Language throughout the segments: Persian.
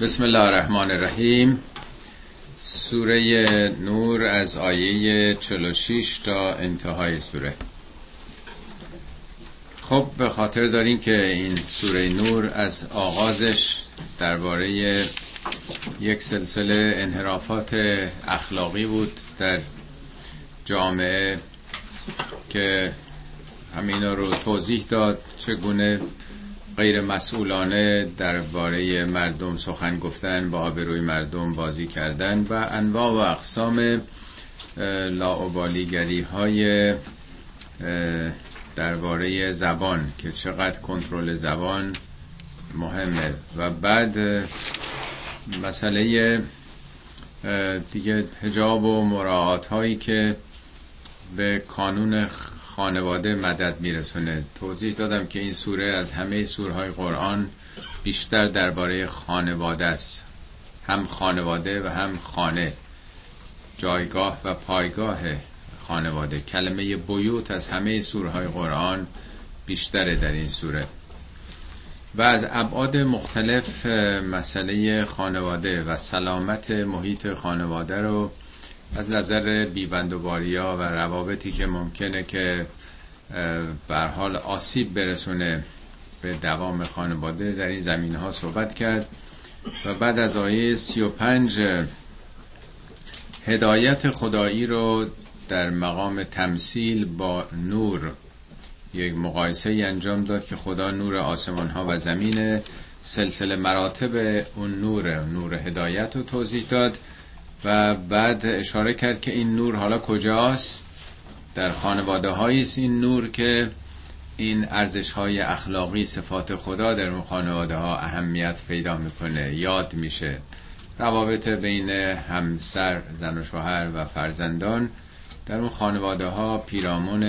بسم الله الرحمن الرحیم. سوره نور از آیه 46 تا انتهای سوره. خب به خاطر داریم که این سوره نور از آغازش درباره یک سلسله انحرافات اخلاقی بود در جامعه که همینا رو توضیح داد چگونه غیر مسئولانه درباره مردم سخن گفتن با آبروی مردم بازی کردن و انواع و اقسام لاعبالیگری های درباره زبان که چقدر کنترل زبان مهمه. و بعد مسئله دیگه هجاب و مراعات هایی که به کانون خانواده مدد میرسونه. توضیح دادم که این سوره از همه سورهای قرآن بیشتر درباره خانواده است. هم خانواده و هم خانه. جایگاه و پایگاه خانواده. کلمه بیوت از همه سورهای قرآن بیشتره در این سوره. و از ابعاد مختلف مسئله خانواده و سلامت محیط خانواده رو از نظر بیبندوباریا و روابطی که ممکنه که بر حال آسیب برسونه به دوام خانواده در این زمین ها صحبت کرد و بعد از آیه 35 هدایت خدایی رو در مقام تمثیل با نور یک مقایسه انجام داد که خدا نور آسمان ها و زمین سلسله مراتب اون نور نور هدایت رو توضیح داد و بعد اشاره کرد که این نور حالا کجاست؟ در خانواده است این نور که این ارزش های اخلاقی صفات خدا در اون خانواده ها اهمیت پیدا می‌کنه یاد میشه. روابط بین همسر زن و شوهر و فرزندان در اون خانواده ها پیرامون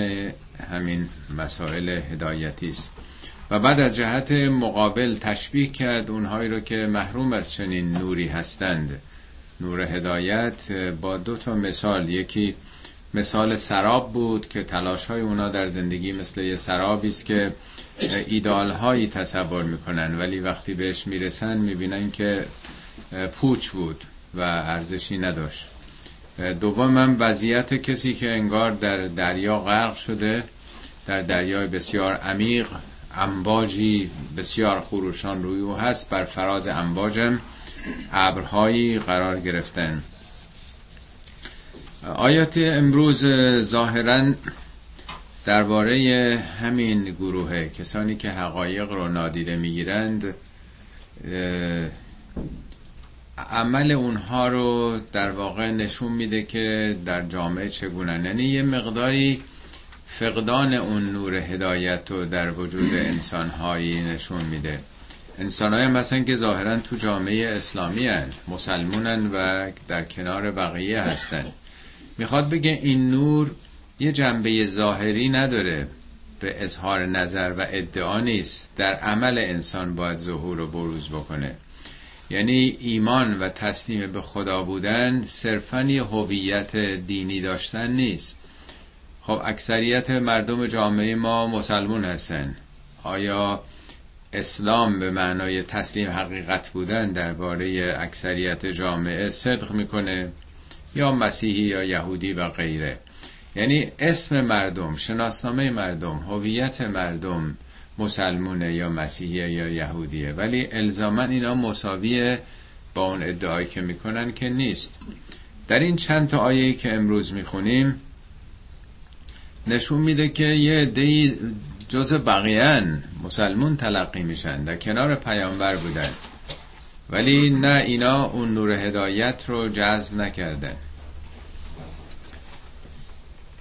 همین مسائل هدایتی است. و بعد از جهت مقابل تشبیه کرد اونهایی رو که محروم از چنین نوری هستند. نور هدایت با دو تا مثال یکی مثال سراب بود که تلاش های اونا در زندگی مثل یه سرابی است که ایدال هایی تصور می‌کنن ولی وقتی بهش می‌رسن می‌بینن که پوچ بود و ارزشی نداشت. دوم من وضعیت کسی که انگار در دریا غرق شده در دریای بسیار عمیق امواجی بسیار خروشان روی او هست بر فراز امواجم ابرهایی قرار گرفتن. آیات امروز ظاهرا درباره همین گروه کسانی که حقایق رو نادیده می‌گیرند عمل اونها رو در واقع نشون میده که در جامعه چگونه. یعنی یه مقداری فقدان اون نور هدایت رو در وجود انسانهایی نشون میده. انسان های مثلا که ظاهرا تو جامعه اسلامی هن مسلمونن و در کنار بقیه هستن. می‌خواد بگه این نور یه جنبه ظاهری نداره. به اظهار نظر و ادعا نیست. در عمل انسان باید ظهور و بروز بکنه. یعنی ایمان و تسلیم به خدا بودن صرفا یه هویت دینی داشتن نیست. خب اکثریت مردم جامعه ما مسلمون هستن. آیا اسلام به معنای تسلیم حقیقت بودن درباره اکثریت جامعه صدق می‌کنه؟ یا مسیحی یا یهودی و غیره. یعنی اسم مردم شناسنامه مردم هویت مردم مسلمونه یا مسیحی یا یهودیه. ولی الزاما اینا مساویه با اون ادعایی که می‌کنن که نیست. در این چند تا آیه که امروز می‌خونیم نشون میده که یه دی جز بقیان مسلمون تلقی میشن. در کنار پیامبر بودن. ولی نه اینا اون نور هدایت رو جذب نکردن.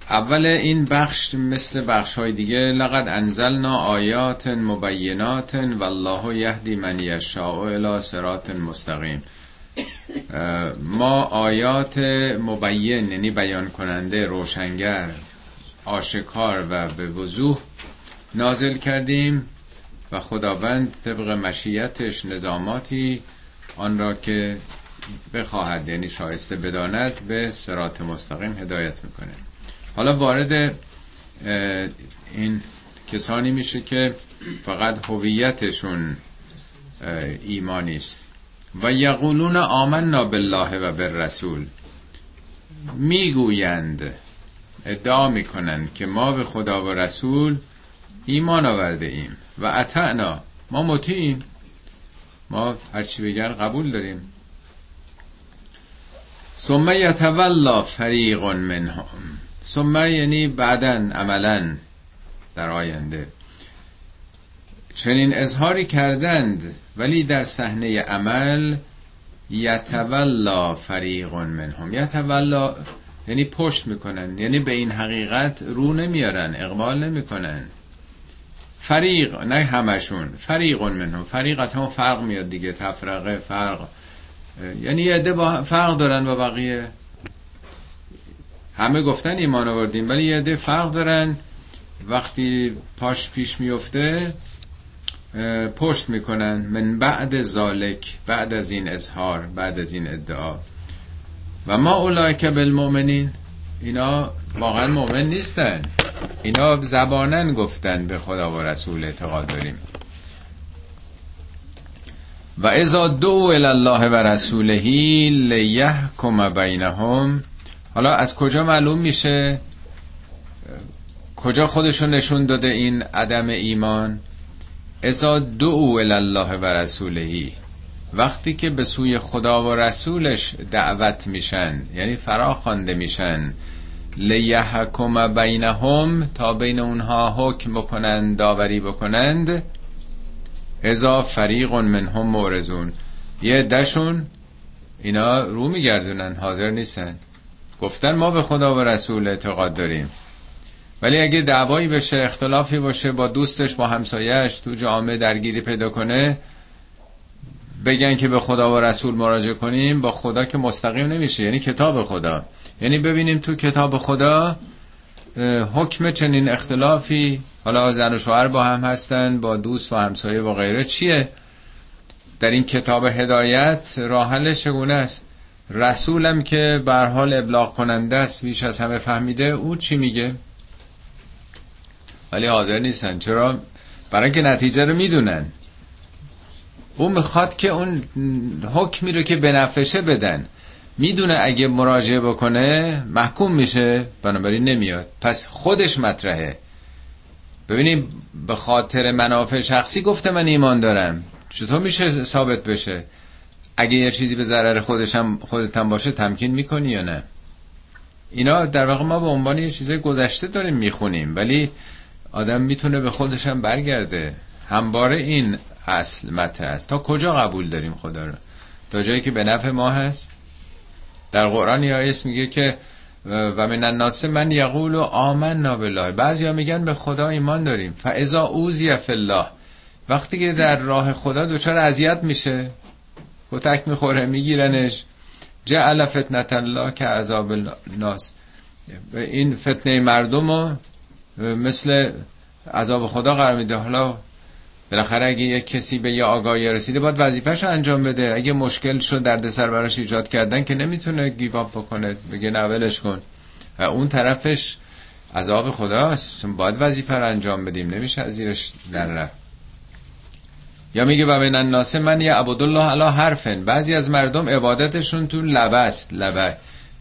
اول این بخش مثل بخش های دیگه لقد انزلنا آیات مبینات والله یهدی من یشاء الى صراط مستقیم. ما آیات مبین یعنی بیان کننده روشنگر آشکار و به وضوح نازل کردیم و خداوند طبق مشیتش نظاماتی آن را که بخواهد یعنی شایسته بداند به سرات مستقیم هدایت می‌کنه. حالا وارد این کسانی میشه که فقط هویتشون ایمانی است. و یقولون آمنا بالله و بالرسول. می‌گویند ادعا می‌کنند که ما به خدا و رسول ایمان آورده ایم و اطعنا ما مطیعیم. ما هرچی بگن قبول داریم. ثم یتولا فریق منهم. ثم یعنی بعدا عملا در آینده. چنین اظهاری کردند ولی در صحنه عمل یتولا فریق منهم. یتولا یعنی پشت می‌کنن یعنی به این حقیقت رو نمیارن اقبال نمی‌کنن. فریق نه همشون فریق منهم. فریق از همون فرق میاد دیگه تفرقه فرق. یعنی یه عده با فرق دارن با بقیه. همه گفتن ایمان آوردیم ولی یه عده فرق دارن. وقتی پاش پیش میفته پشت می‌کنن. من بعد زالک بعد از این اظهار بعد از این ادعا. و ما اولایک بالمؤمنین. اینا واقعا مؤمن نیستن. اینا زبانن گفتن به خدا و رسول اعتقاد داریم. و ازا دو الله و رسولهی لیحکم بینهم. حالا از کجا معلوم میشه؟ کجا خودشون نشون داده این عدم ایمان؟ ازا دو الله و رسولهی وقتی که به سوی خدا و رسولش دعوت میشن یعنی فرا خوانده میشن لیحکم بینهم تا بین اونها حکم بکنند داوری بکنند. ازا فریق منهم مورزون. یه دشون اینا رو میگردونن حاضر نیستن. گفتن ما به خدا و رسول اعتقاد داریم. ولی اگه دعوایی بشه اختلافی باشه با دوستش با همسایش تو جامعه درگیری پیدا کنه بگن که به خدا و رسول مراجعه کنیم با خدا که مستقیم نمیشه یعنی کتاب خدا. یعنی ببینیم تو کتاب خدا حکم چنین اختلافی حالا زن و شوهر با هم هستن با دوست و همسایه و غیره چیه؟ در این کتاب هدایت راحل چگونه است؟ رسولم که بر حال ابلاغ کننده است بیش از همه فهمیده او چی میگه؟ ولی حاضر نیستن چرا؟ برای که نتیجه رو می‌دونن. او می‌خواد که اون حکمی رو که بنفشه بدن. می‌دونه اگه مراجعه بکنه محکوم میشه بنابراین نمیاد. پس خودش مطرحه. ببینیم به خاطر منافع شخصی گفته من ایمان دارم. چطور میشه ثابت بشه؟ اگه یه چیزی به ضرر خودشم خودتم باشه تمکین می‌کنی یا نه؟ اینا در واقع ما به عنوان یه چیزای گذشته داریم می‌خونیم ولی آدم می‌تونه به خودشم برگرده. همباره این اصل مطرح است. تا کجا قبول داریم خدا رو؟ تا جایی که به نفع ما هست؟ در قرآن یا میگه که و من الناس من یقول و آمن بالله بعضیا میگن به خدا ایمان داریم. فاذا اوذی فی الله. وقتی که در راه خدا دچار اذیت میشه کتک می‌خوره میگیرنش. جعل فتنت الله که عذاب الناس این فتنه مردم رو مثل عذاب خدا قرار میده. حالا بالاخره اگه یک کسی به یه آگاهی رسیده باید وظیفهش انجام بده. اگه مشکل شد دردسر براش ایجاد کردن که نمی‌تونه گیواب بکنه بگه نولش کن. و اون طرفش عذاب خداست. چون باید وظیفه رو انجام بدیم. نمیشه از زیرش در رفت. یا میگه و بین الناس من یه عبدالله علا حرفن بعضی از مردم عبادتشون تو لبه است. لبه.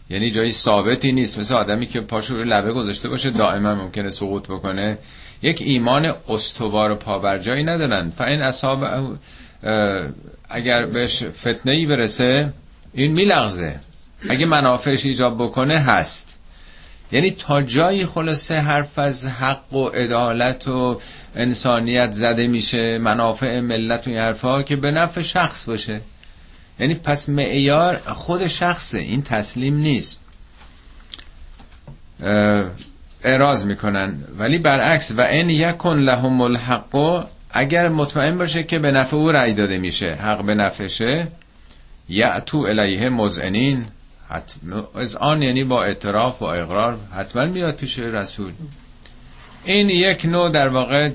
یعنی جایی ثابتی نیست. مثل آدمی که پاشو رو لبه گذاشته باشه دائما ممکنه سقوط بکنه. یک ایمان استوار و پابرجایی ندارن این اصحاب اگر بهش فتنه ای برسه این میلغزه. اگه منافعش ایجاب بکنه هست. یعنی تا جایی خلاصه حرف از حق و عدالت و انسانیت زده میشه منافع ملت و این حرفها که به نفع شخص باشه. یعنی پس معیار خود شخصه. این تسلیم نیست. اعراض می‌کنن. ولی برعکس و این یکن لهم الحق اگر مطمئن باشه که به نفع او رأی داده میشه حق به نفعشه یعتو الیه مزعنین. از آن یعنی با اعتراف و اقرار حتما میاد پیش رسول. این یک نوع در واقع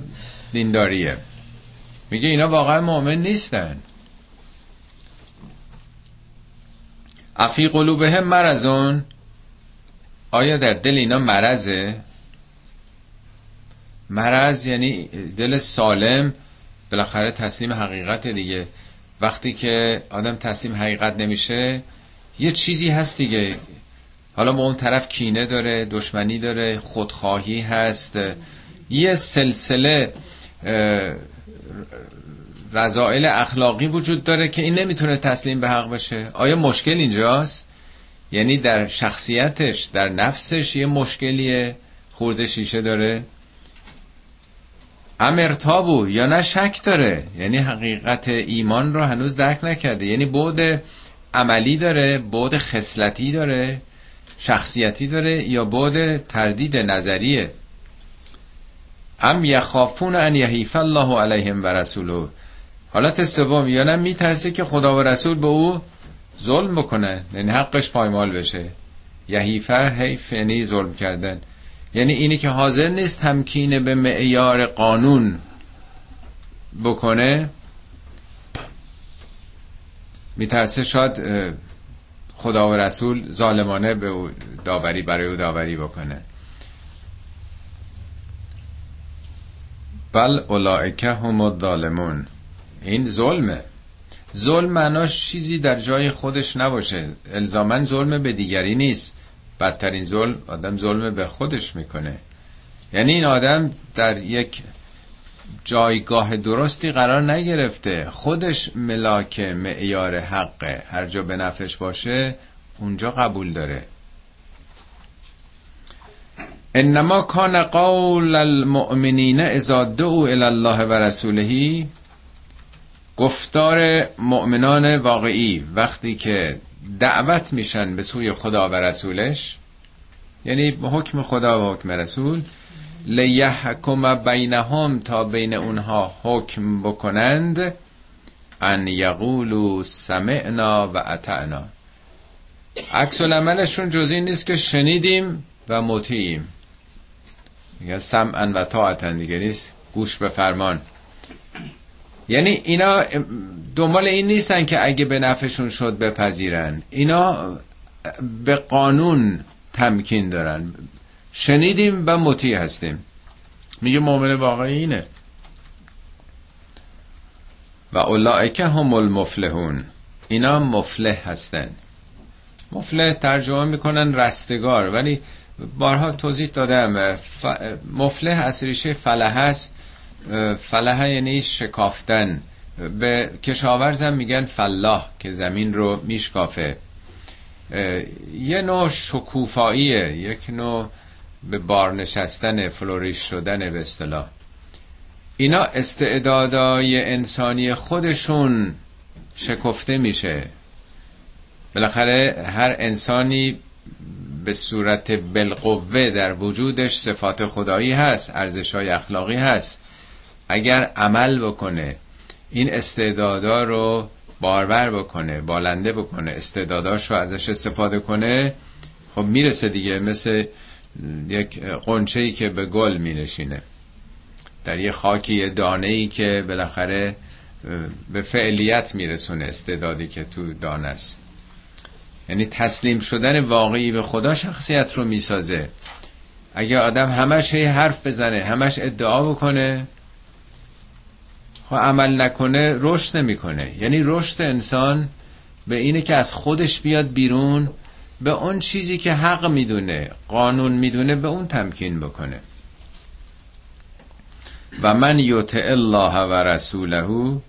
دینداریه. میگه اینا واقعا مؤمن نیستن. افی قلوبهم مرزون آیا در دل اینا مرزه مرض یعنی دل سالم بالاخره تسلیم حقیقت دیگه. وقتی که آدم تسلیم حقیقت نمیشه یه چیزی هست دیگه. حالا با اون طرف کینه داره دشمنی داره خودخواهی هست. یه سلسله رضائل اخلاقی وجود داره که این نمی‌تونه تسلیم به حق بشه آیا مشکل اینجاست؟ یعنی در شخصیتش در نفسش یه مشکلیه خورده شیشه داره. امرتابو یا نه شک داره. یعنی حقیقت ایمان رو هنوز درک نکرده. یعنی بعد عملی داره بعد خصلتی داره شخصیتی داره یا بعد تردید نظریه. ام یخافون ان یحیف الله علیهم و رسوله. حالت سوم یا نه میترسه که خدا و رسول به او ظلم بکنه. یعنی حقش پایمال بشه. یحیفه حیف یعنی ظلم کردن. یعنی اینی که حاضر نیست تمکین به معیار قانون بکنه. میترسه شاید خدا و رسول ظالمانه به او داوری برای او داوری بکنه. بل اولائکه هم الظالمون. این ظلمه. ظلم معناش چیزی در جای خودش نباشه. الزامن ظلم به دیگری نیست. بدترین ظلم آدم ظلم به خودش می‌کنه. یعنی این آدم در یک جایگاه درستی قرار نگرفته. خودش ملاک معیار حقه هر جا به نفش باشه اونجا قبول داره. انما کان قول المؤمنین اذا دعوا الى الله و رسوله گفتار مؤمنان واقعی وقتی که دعوت میشن به سوی خدا و رسولش یعنی حکم خدا و حکم رسول لیحکم بینهم تا بین اونها حکم بکنند ان یقولو سمعنا و اطعنا. عکس العملشون جز این نیست که شنیدیم و مطیعیم. میگن سمعن و طاعتن دیگه نیست. گوش به فرمان. یعنی اینا دنبال این نیستن که اگه به نفعشون شد بپذیرن. اینا به قانون تمکین دارن. شنیدیم و مطیع هستیم. میگه مؤمن واقعی اینه. و اولائکه هم المفلحون. اینا مفلح هستن. مفلح ترجمه می‌کنن رستگار. ولی بارها توضیح دادم. مفلح از ریشه فلح هست. فلح یعنی شکافتن. به کشاورزم میگن فلاح که زمین رو میشکافه. یه نوع شکوفاییه یک نوع به بار نشستن فلوریش شدن به اصطلاح. اینا استعدادای انسانی خودشون شکفته میشه. بالاخره هر انسانی به صورت بالقوه در وجودش صفات خدایی هست ارزش های اخلاقی هست. اگر عمل بکنه این استعدادا رو بارور بکنه بالنده بکنه استعداداش رو ازش استفاده کنه خب می‌رسه دیگه مثل یک قنچه ای که به گل مینشینه. در یه خاکی یه دانه ای که بالاخره به فعلیت میرسونه استعدادی که تو دانه است. یعنی تسلیم شدن واقعی به خدا شخصیت رو می‌سازه. اگه آدم همش هی حرف بزنه همش ادعا بکنه خب عمل نکنه رشد نمی‌کنه. یعنی رشد انسان به اینه که از خودش بیاد بیرون به اون چیزی که حق می‌دونه قانون می‌دونه به اون تمکین بکنه. و من یطع الله و رسوله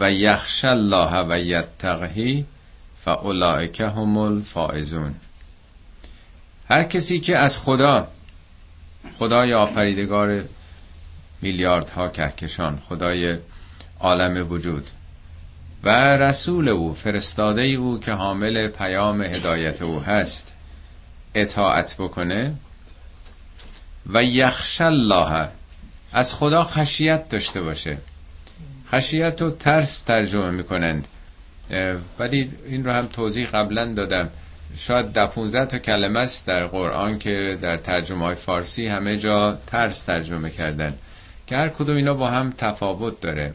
و یخش الله و یتقهی فاولائک هم الفائزون. هر کسی که از خدا خدای آفریدگار میلیاردها کهکشان خدای عالم وجود. و رسول او فرستاده او که حامل پیام هدایت او هست اطاعت بکنه. و یخش الله از خدا خشیت داشته باشه. خشیت و ترس ترجمه می‌کنند. ولی این رو هم توضیح قبلا دادم. شاید ده 15 تا کلمه است در قرآن که در ترجمه های فارسی همه جا ترس ترجمه کردن. که هر کدوم اینا با هم تفاوت داره.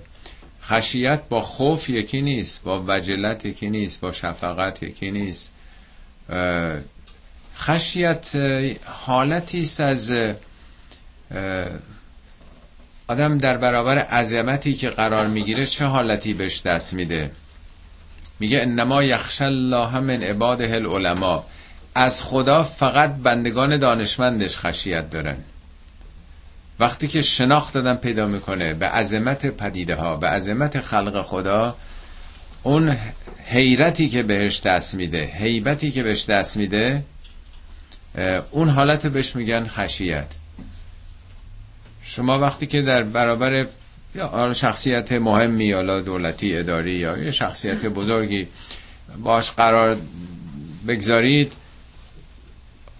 خشیت با خوف یکی نیست با وجلت یکی نیست با شفقت یکی نیست. خشیت حالتی است از آدم در برابر عظمتی که قرار می‌گیره چه حالتی بهش دست میده؟ میگه انما یخش الله من عباده العلماء. از خدا فقط بندگان دانشمندش خشیت دارن. وقتی که شناخت دادن پیدا می‌کنه به عظمت پدیده ها به عظمت خلق خدا اون حیرتی که بهش دست میده حیبتی که بهش دست میده اون حالت بهش میگن خشیت. شما وقتی که در برابر یا شخصیت مهمی یا دولتی اداری یا یه شخصیت بزرگی باش قرار بگذارید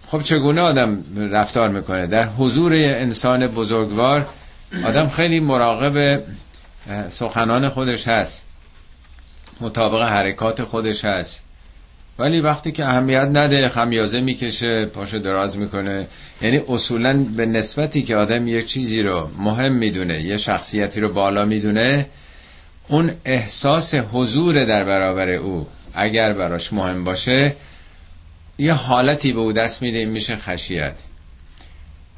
خب چگونه آدم رفتار می‌کنه؟ در حضور انسان بزرگوار آدم خیلی مراقب سخنان خودش هست مطابق حرکات خودش هست. ولی وقتی که اهمیت نده خمیازه می‌کشه پاشو دراز می‌کنه. یعنی اصولا به نسبتی که آدم یک چیزی رو مهم می‌دونه یه شخصیتی رو بالا می‌دونه اون احساس حضور در برابر او اگر براش مهم باشه یه حالتی به او دست میده میشه خشیت.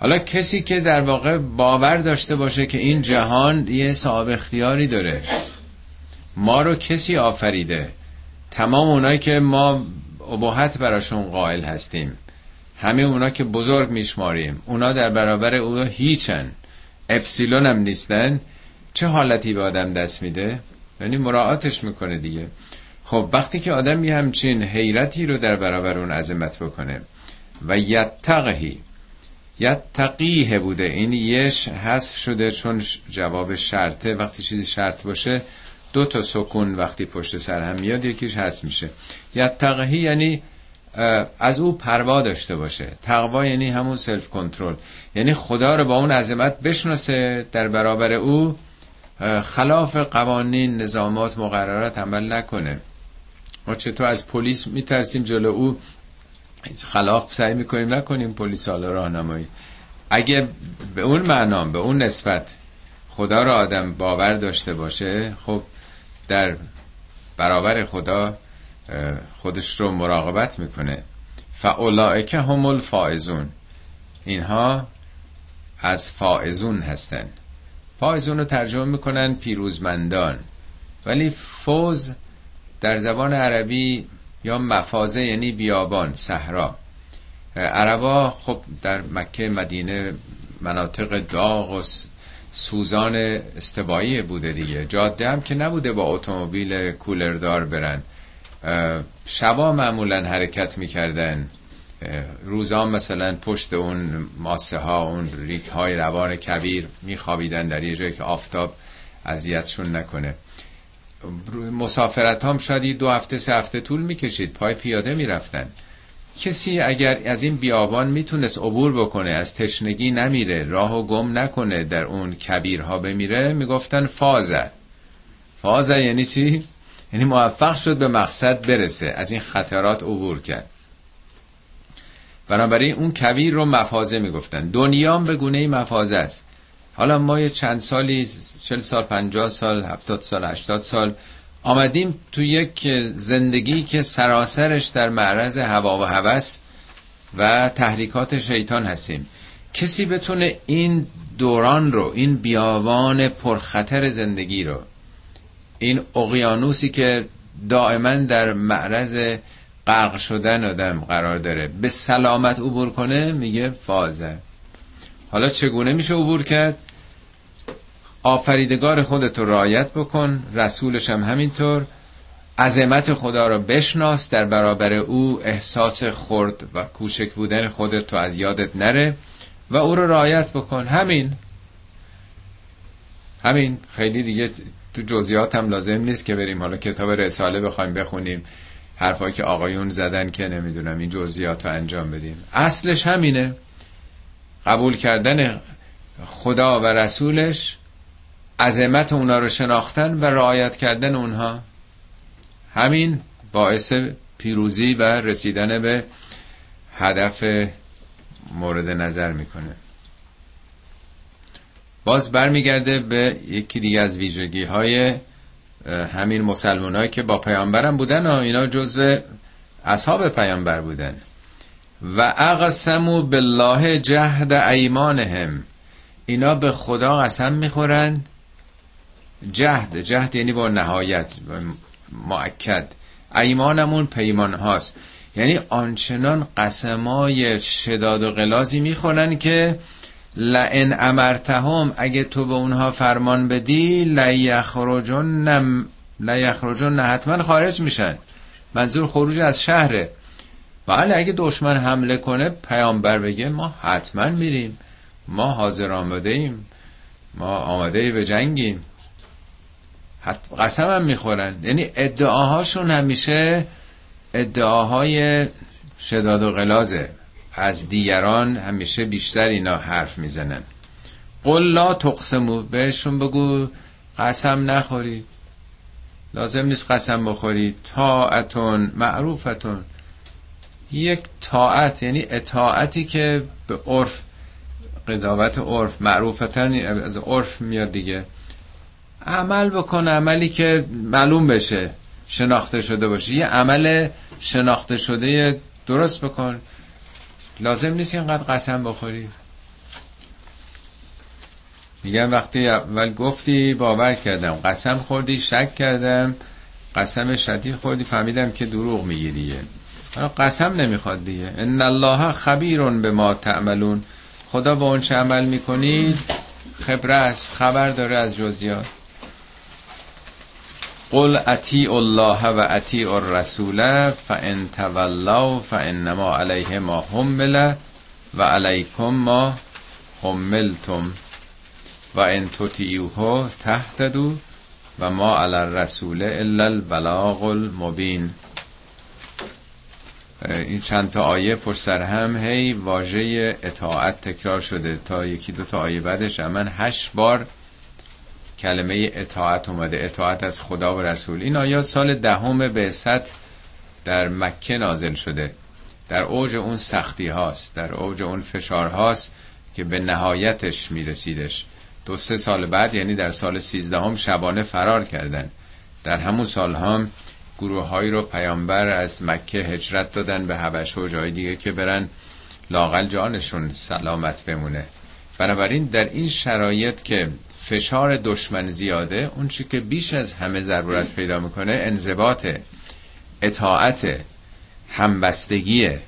حالا کسی که در واقع باور داشته باشه که این جهان یه صاحب اختیاری داره. ما رو کسی آفریده. تمام اونایی که ما ابهت براشون قائل هستیم. همه اونا که بزرگ میشماریم. اونا در برابر او هیچن. اپسیلون هم نیستن. چه حالتی به آدم دست میده؟ یعنی مراعاتش می‌کنه دیگه. خب وقتی که آدم یه همچین حیرتی رو در برابر اون عظمت بکنه و یتقهی یتقیه بوده این یش حذف شده چون جواب شرطه وقتی چیزی شرط باشه دو تا سکون وقتی پشت سر هم میاد یکیش هست میشه. یتقهی یعنی از او پروا داشته باشه. تقوا یعنی همون سلف کنترل یعنی خدا رو با اون عظمت بشناسه در برابر او خلاف قوانین نظامات مقررات عمل نکنه. ما چطور از پلیس میترسیم جلو او خلاف سعی می‌کنیم نکنیم پلیس حالا راهنمایی. اگه به اون معنا به اون نسبت خدا رو آدم باور داشته باشه خب در برابر خدا خودش رو مراقبت می‌کنه. فاولائکه هم الفائزون. اینها از فائزون هستن. فائزون رو ترجمه می‌کنن پیروزمندان. ولی فوز در زبان عربی یا مفازه یعنی بیابان صحرا. عربا خب در مکه مدینه مناطق داغ و سوزان استوایی بوده دیگه. جاده هم که نبوده با اتومبیل کولردار برن. شبا معمولا حرکت می‌کردن. روزا مثلا پشت اون ماسه ها اون ریک های روان کبیر میخوابیدن در یه جایی که آفتاب اذیتشون نکنه. مسافرت هم شاید دو هفته سه هفته طول می‌کشید. پای پیاده می‌رفتن. کسی اگر از این بیابان می‌تونست عبور بکنه از تشنگی نمیره راه و گم نکنه در اون کبیرها بمیره می‌گفتن فازه. فازه یعنی چی؟ یعنی موفق شد به مقصد برسه از این خطرات عبور کرد. بنابراین اون کبیر رو مفازه می‌گفتن. دنیام به گونه مفازه است. حالا ما یه چند سالی چل سال پنجاه سال هفتاد سال هشتاد سال آمدیم تو یک زندگی که سراسرش در معرض هوا و هوس و تحریکات شیطان هستیم. کسی بتونه این دوران رو این بیابان پرخطر زندگی رو این اقیانوسی که دائما در معرض غرق شدن آدم قرار داره به سلامت عبور کنه میگه فازه. حالا چگونه میشه عبور کرد؟ آفریدگار خودت رو رعایت بکن رسولش هم همینطور. عظمت خدا رو بشناس در برابر او احساس خرد و کوچک بودن خودت تو از یادت نره و او رو رعایت بکن. همین. همین. خیلی دیگه تو جزیات هم لازم نیست که بریم. حالا کتاب رساله بخوایم بخونیم. حرفایی که آقایون زدن که نمی‌دونم این جزئیات رو انجام بدیم. اصلش همینه. قبول کردن خدا و رسولش عظمت اونا رو شناختن و رعایت کردن اونها. همین باعث پیروزی و رسیدن به هدف مورد نظر می‌کنه. باز برمیگرده به یکی دیگه از ویژگی های همین مسلمان که با پیامبرم بودن و اینا جزو اصحاب پیامبر بودن. و اقسمو بالله جهد ایمانهم. اینا به خدا قسم می‌خورن. جهد جهد یعنی با نهایت معکد ایمانمون پیمان هاست. یعنی آنچنان قسمای شداد و غلازی می‌خورن که لئن امرتهم اگه تو به اونها فرمان بدی لیخرجن لیخرجن حتما خارج میشن. منظور خروج از شهره. بله اگه دشمن حمله کنه پیامبر بگه ما حتما میریم. ما حاضر آمده ایم ما آماده به جنگیم. قسم هم می‌خورن. یعنی ادعاهاشون همیشه ادعاهای شداد و غلازه. از دیگران همیشه بیشتر اینا حرف می‌زنن. قل لا تقسمو بهشون بگو قسم نخوری لازم نیست قسم بخوری طاعتون معروفتون. یک طاعت یعنی اطاعتی که به عرف قضاوت عرف معروفتن از عرف میاد دیگه. عمل بکن عملی که معلوم بشه شناخته شده باشه. یه عمل شناخته شده درست بکن. لازم نیست اینقدر قسم بخوری. میگم وقتی اول گفتی باور کردم. قسم خوردی شک کردم. قسم شدید خوردی. فهمیدم که دروغ میگی دیگه. قسم نمی‌خواد دیگه. ان الله خبیر به ما تعملون. خدا با اون چه عمل می‌کنید خبره است خبر داره از جزیات قل اطیع الله و اطیع الرسول فان تولوا فانما علیه ما حمل و علیکم ما حملتم. و ان تطیعوه تهتدوا و ما علی الرسول الا البلاغ المبین. این چند تا آیه پشت سر هم هی واژه اطاعت تکرار شده تا یکی دو تا آیه بعدش. من هشت بار کلمه اطاعت اومده. اطاعت از خدا و رسول. این آیات سال دهم بعثت در مکه نازل شده. در اوج اون سختی هاست. در اوج اون فشار هاست که به نهایتش میرسیدش. دو سه سال بعد یعنی در سال سیزدهم شبانه فرار کردن. در همون سال هم گروه هایی رو پیامبر از مکه هجرت دادن به حبش و جای دیگه که برن لاقل جانشون سلامت بمونه. بنابراین در این شرایط که فشار دشمن زیاده اون چی که بیش از همه ضرورت پیدا می‌کنه انضباط اطاعت همبستگیه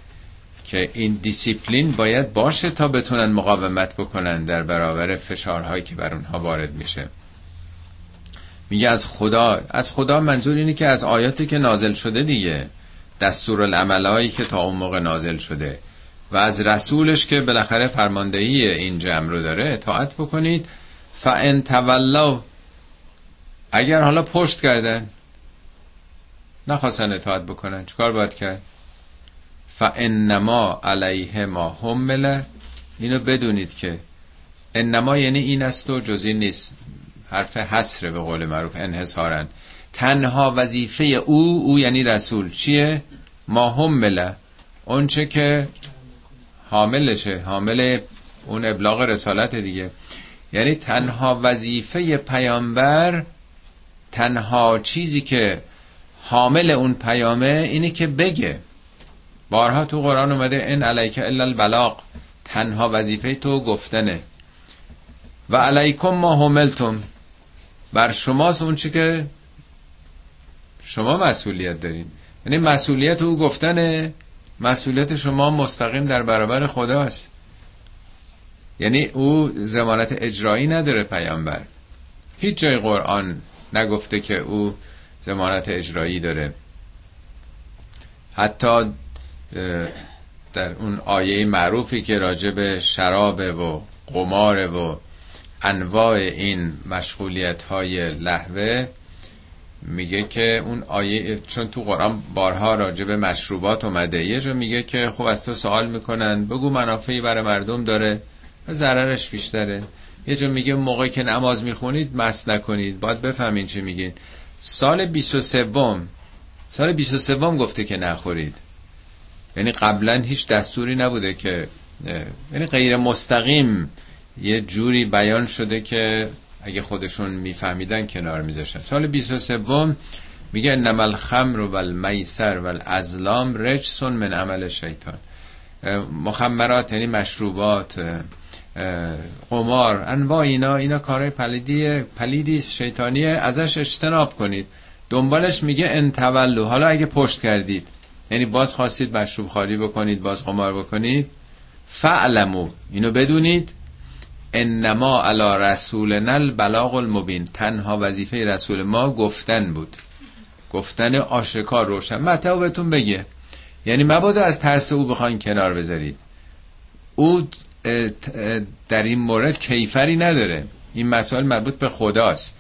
که این دیسیپلین باید باشه تا بتونن مقاومت بکنن در برابر فشارهایی که بر اونها وارد میشه. میگه از خدا از خدا منظور اینه که از آیاتی که نازل شده دیگه دستور العملهایی که تا اون موقع نازل شده و از رسولش که بالاخره فرماندهی این جمع رو داره اطاعت بکنید. فان تولوا اگر حالا پشت کردن نخواستن اطاعت بکنن چیکار باید کرد؟ فانما علیه ما حمله اینو بدونید که انما یعنی این است و جزی نیست. حرف حسره به قول معروف انحصارن تنها وظیفه او او یعنی رسول چیه؟ ما حمله اونچه که حاملشه حامل اون ابلاغ رسالت دیگه. یعنی تنها وظیفه پیامبر تنها چیزی که حامل اون پیامه اینه که بگه. بارها تو قرآن اومده ان علیک الا البلاغ. تنها وظیفه تو گفتنه. و علیکم ما حملتم. بر شماست اون چی که شما مسئولیت دارین. یعنی مسئولیت او گفتنه مسئولیت شما مستقیم در برابر خداست. یعنی او زمانت اجرایی نداره پیامبر. هیچ جای قرآن نگفته که او زمانت اجرایی داره. حتی در اون آیه معروفی که راجع به شراب و قمار و انواع این مشغولیت های لحوه میگه که اون آیه چون تو قرآن بارها راجع به مشروبات اومده یه جا میگه که خب از تو سوال می‌کنن بگو منافعی برای مردم داره ضررش بیشتره. یه جا میگه موقعی که نماز می‌خونید مست نکنید. باید بفهمین چی میگین. سال 23 سال 23 گفته که نخورید. یعنی قبلا هیچ دستوری نبوده که یعنی غیر مستقیم یه جوری بیان شده که اگه خودشون میفهمیدن کنار میذاشتن. سال 23 میگه انما الخمر و المیسر و الازلام رجسون من عمل شیطان. مخمرات یعنی مشروبات قمار انواع اینا اینا کار پلیدی پلیدی شیطانیه. ازش اجتناب کنید. دنبالش میگه انتولو حالا اگه پشت کردید یعنی باز خواستید مشروب خالی بکنید باز قمار بکنید فعلمو. اینو بدونید. انما علی رسولنا البلاغ المبین. تنها وظیفه رسول ما گفتن بود. گفتن آشکار روشن. مطلب بهتون بگه؟ یعنی مبادا از ترس او بخواین کنار بذارید. او در این مورد کیفری نداره. این مسائل مربوط به خداست.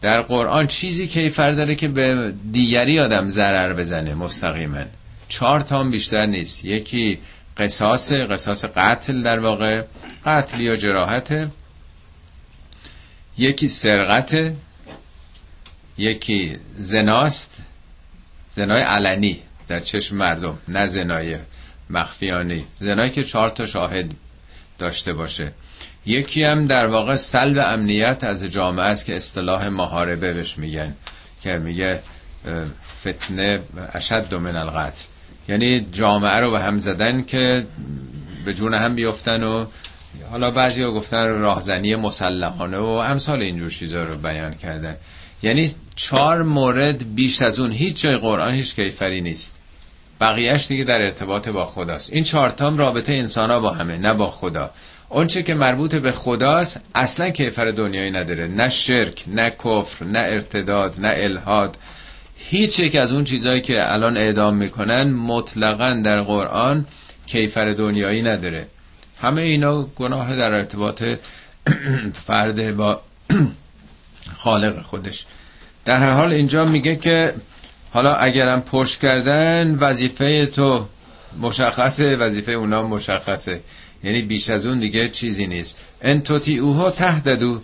در قرآن چیزی کیفر داره که به دیگری آدم ضرر بزنه مستقیما. چهار تا بیشتر نیست. یکی قصاص قصاص قتل در واقع. قتل یا جراحت. یکی سرقت یکی زناست. زنای علنی در چشم مردم نه زنای مخفیانی زنایی که چهار تا شاهد داشته باشه. یکی هم در واقع سلب امنیت از جامعه است که اصطلاح محاربه بهش میگن که میگه فتنه اشد من القتل. یعنی جامعه رو به هم زدن که به جون هم بیفتن و حالا بعضی ها گفتن راهزنی مسلحانه و امثال اینجور چیزا رو بیان کردن. یعنی چهار مورد بیش از اون هیچ جای قرآن هیچ کیفری نیست. بقیهش دیگه در ارتباط با خداست. این چهارتام رابطه انسان ها با همه نه با خدا. اونچه که مربوط به خداست اصلا کیفر دنیایی نداره. نه شرک نه کفر نه ارتداد نه الهاد. هیچ یک از اون چیزهایی که الان اعدام می‌کنن مطلقا در قرآن کیفر دنیایی نداره. همه اینا گناه در ارتباط فرد با خالق خودش. در هر حال اینجا میگه که حالا اگرم پشت کردن وظیفه تو مشخصه وظیفه اونا مشخصه. یعنی بیش از اون دیگه چیزی نیست. ان توتی اوها تهددو.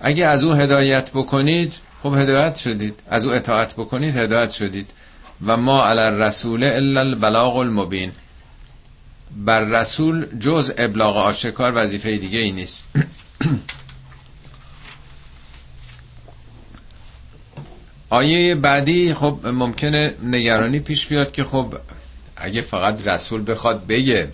اگه از او هدایت بکنید خب هدایت شدید. از او اطاعت بکنید هدایت شدید. و ما علی الرسول الا البلاغ المبین. بر رسول جز ابلاغ آشکار وظیفه دیگه ای نیست. آیه بعدی خب ممکنه نگرانی پیش بیاد که خب اگه فقط رسول بخواد بگه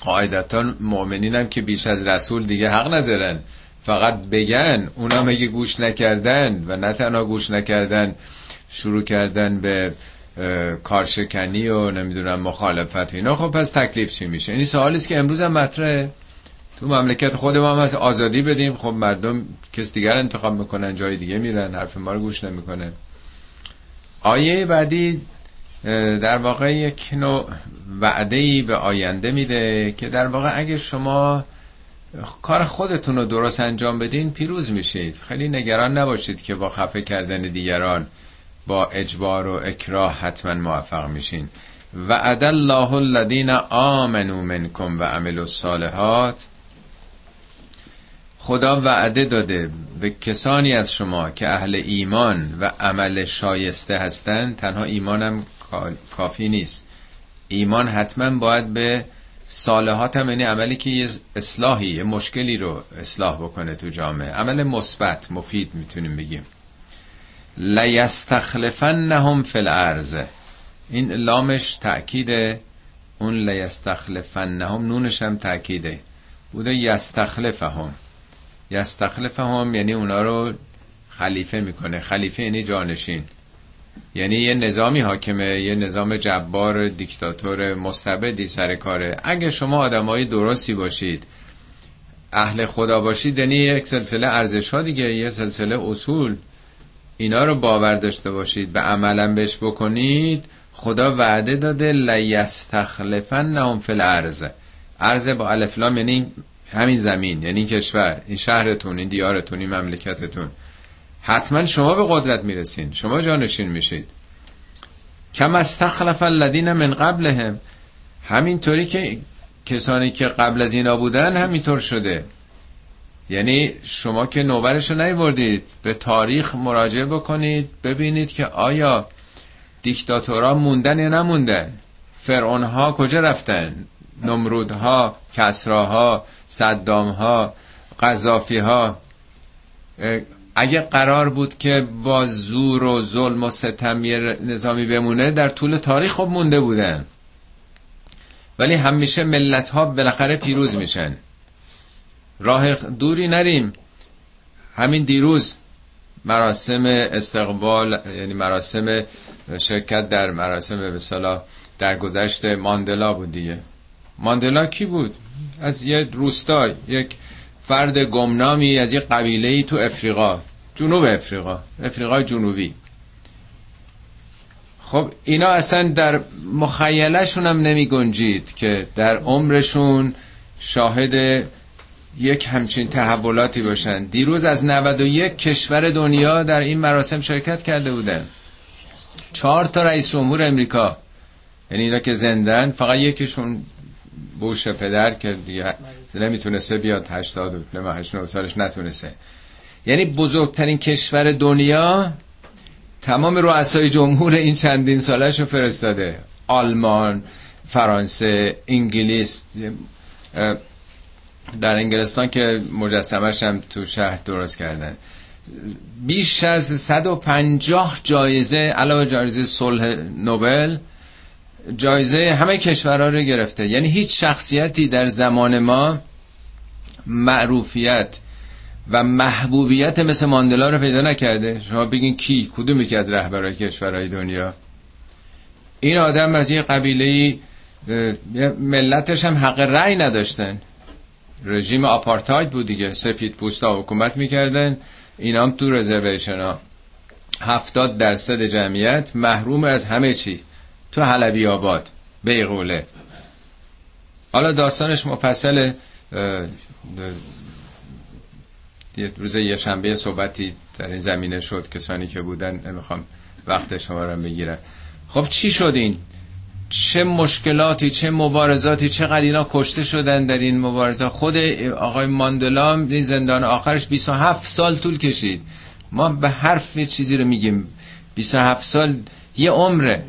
قاعدتا مؤمنین هم که بیش از رسول دیگه حق ندارن. فقط بگن اونا مگه گوش نکردن و نه تنها گوش نکردن شروع کردن به کارشکنی و نمی‌دونم مخالفت اینا. خب پس تکلیف چی میشه؟ این سوالی است که امروز هم مطرحه. تو مملکت خود ما هم از آزادی بدیم. خب مردم کس دیگر انتخاب می‌کنن جای دیگه میرن حرف ما رو گوش نمی‌کنه آیه بعدی در واقع یک نوع وعده به آینده میده که در واقع اگه شما کار خودتون رو درست انجام بدین پیروز میشید. خیلی نگران نباشید که با خفه کردن دیگران با اجبار و اکراه حتما موفق میشین. و الله الذین آمنوا منکم و عملوا الصالحات. خدا وعده داده به کسانی از شما که اهل ایمان و عمل شایسته هستند تنها ایمانم کافی نیست. ایمان حتما باید به صالحات هم یعنی عملی که یه اصلاحی یه مشکلی رو اصلاح بکنه تو جامعه. عمل مثبت مفید می‌تونیم بگیم. لیستخلفنهم فی الارض. این لامش تأکیده اون لیستخلفنهم نونش هم تأکیده. بوده یستخلفهم. یستخلفهم یعنی اونا رو خلیفه می‌کنه. خلیفه یعنی جانشین. یعنی یه نظامی حاکمه یه نظام جبار دیکتاتور مستبدی سر کاره. اگه شما آدمای درستی باشید اهل خدا باشید یعنی یک سلسله ارزش ها دیگه یه سلسله اصول اینا رو باور داشته باشید. به عملا بهش بکنید خدا وعده داده لیستخلفن نهم فی الارض. ارز با الفلام یعنی همین زمین یعنی کشور این شهرتون این دیارتون این مملکتتون. حتما شما به قدرت می‌رسین. شما جانشین میشید. کم استخلف الذین من قبلهم. همینطوری که کسانی که قبل از اینا بودن همینطور شده. یعنی شما که نوبرش رو نیوردید به تاریخ مراجعه بکنید ببینید که آیا دیکتاتورها موندن یا نموندن. فرعون ها کجا رفتن؟ نمرودها کسراها صدامها قذافی ها اگه قرار بود که با زور و ظلم و ستم نظامی بمونه در طول تاریخ خب مونده بودن. ولی همیشه ملت ها بالاخره پیروز میشن. راه دوری نریم. همین دیروز مراسم استقبال یعنی مراسم شرکت در مراسم به در گذشت ماندلا بود دیگه. ماندلا کی بود؟ از یه روستای یک فرد گمنامی از یه قبیله ای تو افریقا جنوب افریقا افریقای جنوبی. خب اینا اصلا در مخیلشون هم نمی گنجید که در عمرشون شاهد یک همچین تحولاتی باشن. دیروز از 91 کشور دنیا در این مراسم شرکت کرده بودن. چهار تا رئیس جمهور امریکا. یعنی اینا که زندن فقط یکیشون بوش پدر دیگه نمی‌تونسته بیاد 80 80 سالش نتونسته. یعنی بزرگترین کشور دنیا تمام رؤسای جمهور این چندین سالش رو فرستاده. آلمان فرانسه انگلیس در انگلستان که مجسمش هم تو شهر درست کردن. بیش از 150 جایزه علاوه جایزه صلح نوبل جایزه همه کشورها رو گرفته. یعنی هیچ شخصیتی در زمان ما معروفیت و محبوبیت مثل ماندلا رو پیدا نکرده. شما بگین کی؟ کدومی که از رهبرهای کشورهای دنیا؟ این آدم از یه قبیله ملتش هم حق رأی نداشتن. رژیم آپارتاید بود دیگه. سفید پوستا حکومت می‌کردن. اینا هم تو رزرویشن ها هفتاد درصد جمعیت محروم از همه چی. تو حلبی آباد بیغوله. حالا داستانش مفصل روز یه شنبه صحبتی در این زمینه شد کسانی که بودن نمی‌خوام وقت شما رو بگیرم. خب چی شد این؟ چه مشکلاتی چه مبارزاتی چقدر اینا کشته شدن در این مبارزات خود آقای ماندلا این زندان آخرش 27 سال طول کشید. ما به حرف چیزی رو میگیم. 27 سال یه عمره.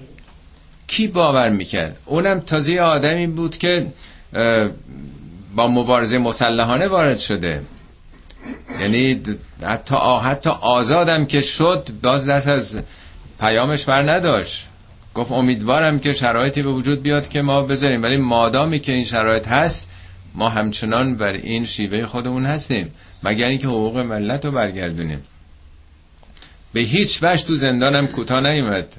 کی باور می‌کرد؟ اونم تازه آدمی بود که با مبارزه مسلحانه وارد شده. یعنی حتی حتی آزادم که شد باز دست از پیامش بر نداشت. گفت امیدوارم که شرایطی به وجود بیاد که ما بذاریم. ولی مادامی که این شرایط هست ما همچنان بر این شیوه خودمون هستیم. مگر اینکه حقوق ملت رو برگردونیم. به هیچ وجه تو زندانم کوتاه نیومد.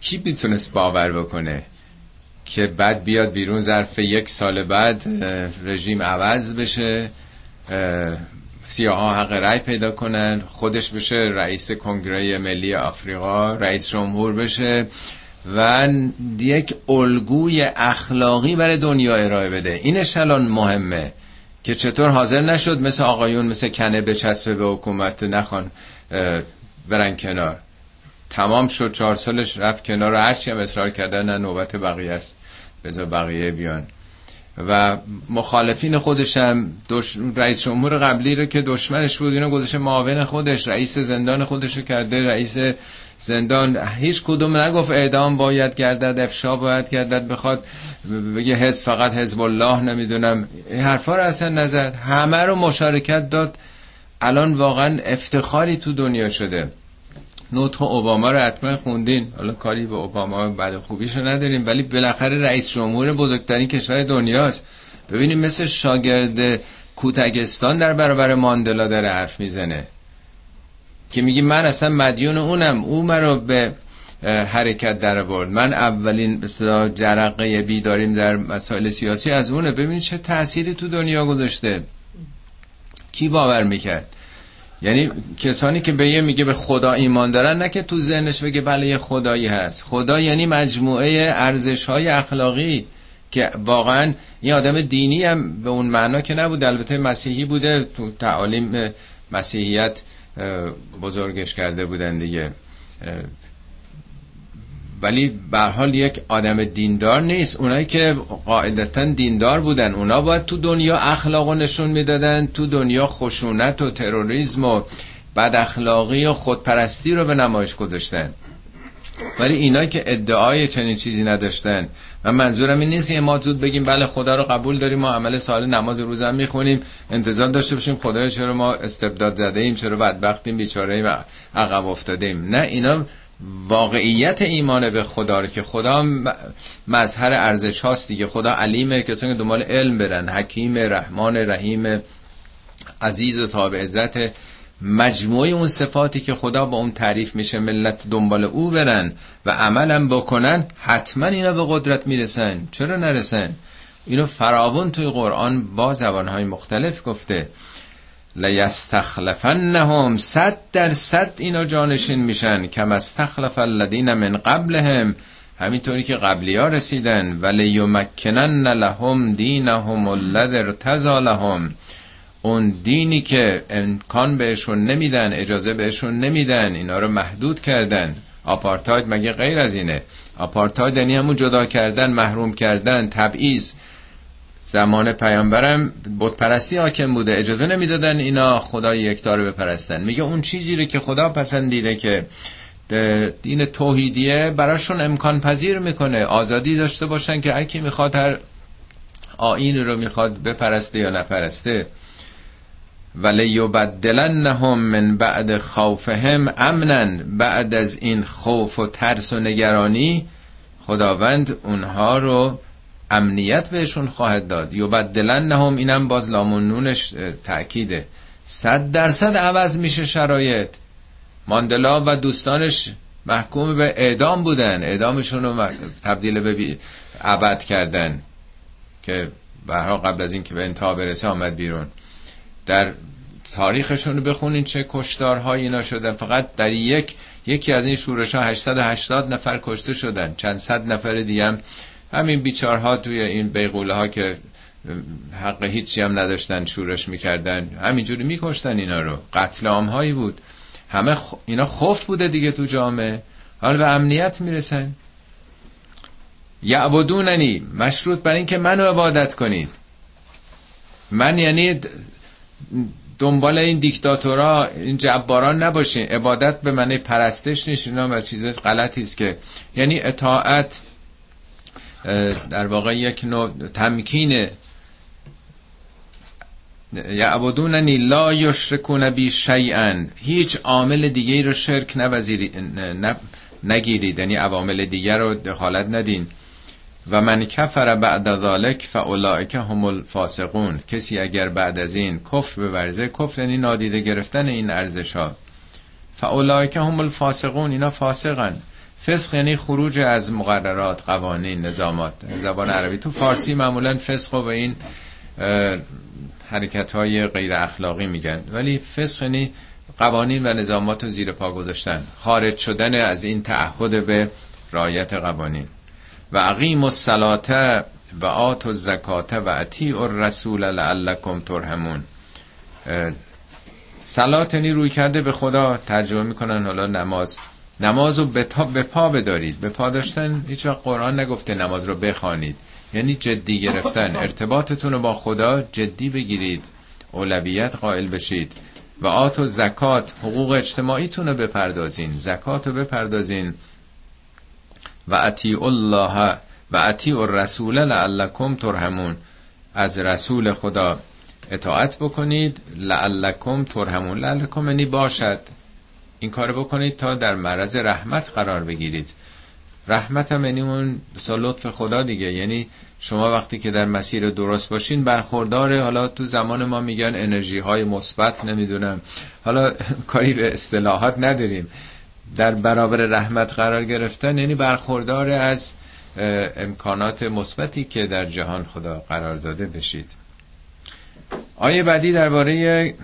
کی می‌تونست باور بکنه که بعد بیاد بیرون ظرف یک سال بعد رژیم عوض بشه سیاه حق رأی پیدا کنن خودش بشه رئیس کنگره ملی آفریقا رئیس جمهور بشه و یک الگوی اخلاقی برای دنیا ارائه بده. اینش الان مهمه که چطور حاضر نشد مثل آقایون مثل کنه بچسبه به حکومت نخوان برن کنار. تمام شد چهار سالش رفت کنار. هرچی هم اصرار کردن نه نوبت بقیه است. بذار بقیه بیان. و مخالفین خودش هم دش... رئیس جمهور قبلی رو که دشمنش بود اینو گذاشته معاون خودش رئیس زندان خودش رو کرده. رئیس زندان هیچ کدوم نگفت اعدام باید گردد افشا باید گردد بخواد بگه حزب فقط حزب الله نمی‌دونم. این حرفا رو اصلا نزد. همه رو مشارکت داد. الان واقعا افتخاری تو دنیا شده. نطق اوباما رو حتما خوندین. حالا کاری به اوباما بعد خوبیش رو نداریم ولی بالاخره رئیس جمهور بزرگترین کشور دنیاست. ببینیم مثل شاگرد کوتگستان در برابر ماندلا داره حرف می‌زنه. که میگی من اصلا مدیون اونم. او رو به حرکت در برد من اولین مثلا جرقه بیداریم در مسائل سیاسی از اونه. ببینید چه تأثیری تو دنیا گذاشته. کی باور می‌کرد؟ یعنی کسانی که به یه میگه به خدا ایمان دارن نه که تو ذهنش بگه بله یه خدایی هست. خدا یعنی مجموعه ارزش های اخلاقی که واقعا یه آدم دینی هم به اون معنا که نبود. البته مسیحی بوده تو تعالیم مسیحیت بزرگش کرده بودن دیگه. ولی به حال یک آدم دیندار نیست. اونایی که قاعدتا دیندار بودن اونا باید تو دنیا اخلاق نشون می‌دادن تو دنیا خشونت و تروریسم و بد اخلاقی و خودپرستی رو به نمایش گذاشتن. ولی اینا که ادعای چنین چیزی نداشتن. و منظورم این نیست ما زود بگیم بله خدا رو قبول داریم ما عمل سال نماز روزم می‌خونیم انتظار داشته باشیم خدای چرا ما استبداد زده ایم چرا بدبختیم بیچاره ایم عقب افتاده ایم نه اینا واقعیت ایمان به خدا رو که خدا مظهر ارزش هاست دیگه. خدا علیمه کسانی که دنبال علم برن. حکیم رحمان رحیم عزیز و تاب عزت. مجموعه اون صفاتی که خدا با اون تعریف میشه ملت دنبال او برن و عملم بکنن حتما اینا به قدرت می‌رسن. چرا نرسن؟ اینو فراون توی قرآن با زبانهای مختلف گفته. لیستخلفنهم صد در صد اینا جانشین میشن. کم استخلف الذین من قبلهم. همینطوری که قبلی ها رسیدن. ولی یمکنن لهم دینهم الذی ارتضى لهم. اون دینی که امکان بهشون نمیدن اجازه بهشون نمیدن اینا رو محدود کردن. آپارتاید مگه غیر از اینه؟ آپارتاید یعنی همون جدا کردن محروم کردن تبعیض. زمان پیامبرم بت پرستی حاکم بوده. اجازه نمی‌دادن اینا خدای یکتا رو بپرستن. میگه اون چیزی رو که خدا پسندیده که دین توحیدیه براشون امکان پذیر می‌کنه. آزادی داشته باشن که هر کی می‌خواد هر آین رو می‌خواد بپرسته یا نپرسته. ولی یبدلنهم من بعد خوفهم امنا بعد از این خوف و ترس و نگرانی خداوند اونها رو امنیت بهشون خواهد داد. یبدلنهم اینم باز لامون نونش تأکیده. صد درصد عوض میشه شرایط. ماندلا و دوستانش محکوم به اعدام بودن. اعدامشون رو تبدیل به عبد کردن. که برها قبل از اینکه به انتها برسه آمد بیرون. در تاریخشون رو بخونین چه کشتارهایی اینا شدن. فقط در یک یکی از این شورش ها 880 نفر کشته شدن. چند صد نفر دیگه هم همین بیچارها توی این بیغوله ها که حق هیچی هم نداشتن شورش می‌کردن همینجوری میکشتن اینا رو. قتل هایی بود. همه اینا خوف بوده دیگه تو جامعه. حالا به امنیت می‌رسن. یعبدوننی مشروط بر این که منو عبادت کنید. من یعنی دنبال این دیکتاتورا این جباران نباشین. عبادت به معنی پرستش نیست. اینا و چیز غلطی است که یعنی اطاعت در واقع یک نوع تمکین. یعبدوننی لا یشرکون بی شیئا هیچ عامل دیگه رو شرک نگیرید. یعنی عوامل دیگر رو دخالت ندین. و من کفر بعد ذالک فاولائک هم الفاسقون. کسی اگر بعد از این کفر بورزه کفر یعنی نادیده گرفتن این ارزش ها فاولائک هم الفاسقون. اینا فاسقن. فسق یعنی خروج از مقررات قوانین نظامات. زبان عربی. تو فارسی معمولا فسق و این حرکت های غیر اخلاقی میگن. ولی فسق یعنی قوانین و نظامات رو زیر پا گذاشتن. خارج شدن از این تعهد به رایت قوانین. و عقیم الصلاه و آت و زکات و اطیع الرسول لعلکم ترحمون. سلات یعنی روی کرده به خدا ترجمه می‌کنن حالا نماز. نماز رو به, به پا بدارید. به پا داشتن هیچ وقت قرآن نگفته نماز رو بخوانید. یعنی جدی گرفتن. ارتباطتون رو با خدا جدی بگیرید. اولویت قائل بشید. و آت و زکات حقوق اجتماعیتون رو بپردازین. زکات رو بپردازین. و اطیع الله و اطیع الرسول لعلکم ترحمون. از رسول خدا اطاعت بکنید. لعلکم ترحمون. لعلکم یعنی باشد. این کار بکنید تا در معرض رحمت قرار بگیرید. رحمت هم یعنی اون لطف خدا دیگه. یعنی شما وقتی که در مسیر درست باشین برخورداره حالا تو زمان ما میگن انرژی های مثبت نمی‌دونم. حالا کاری به اصطلاحات نداریم. در برابر رحمت قرار گرفتن یعنی برخوردار از امکانات مثبتی که در جهان خدا قرار داده بشید. آیه بعدی درباره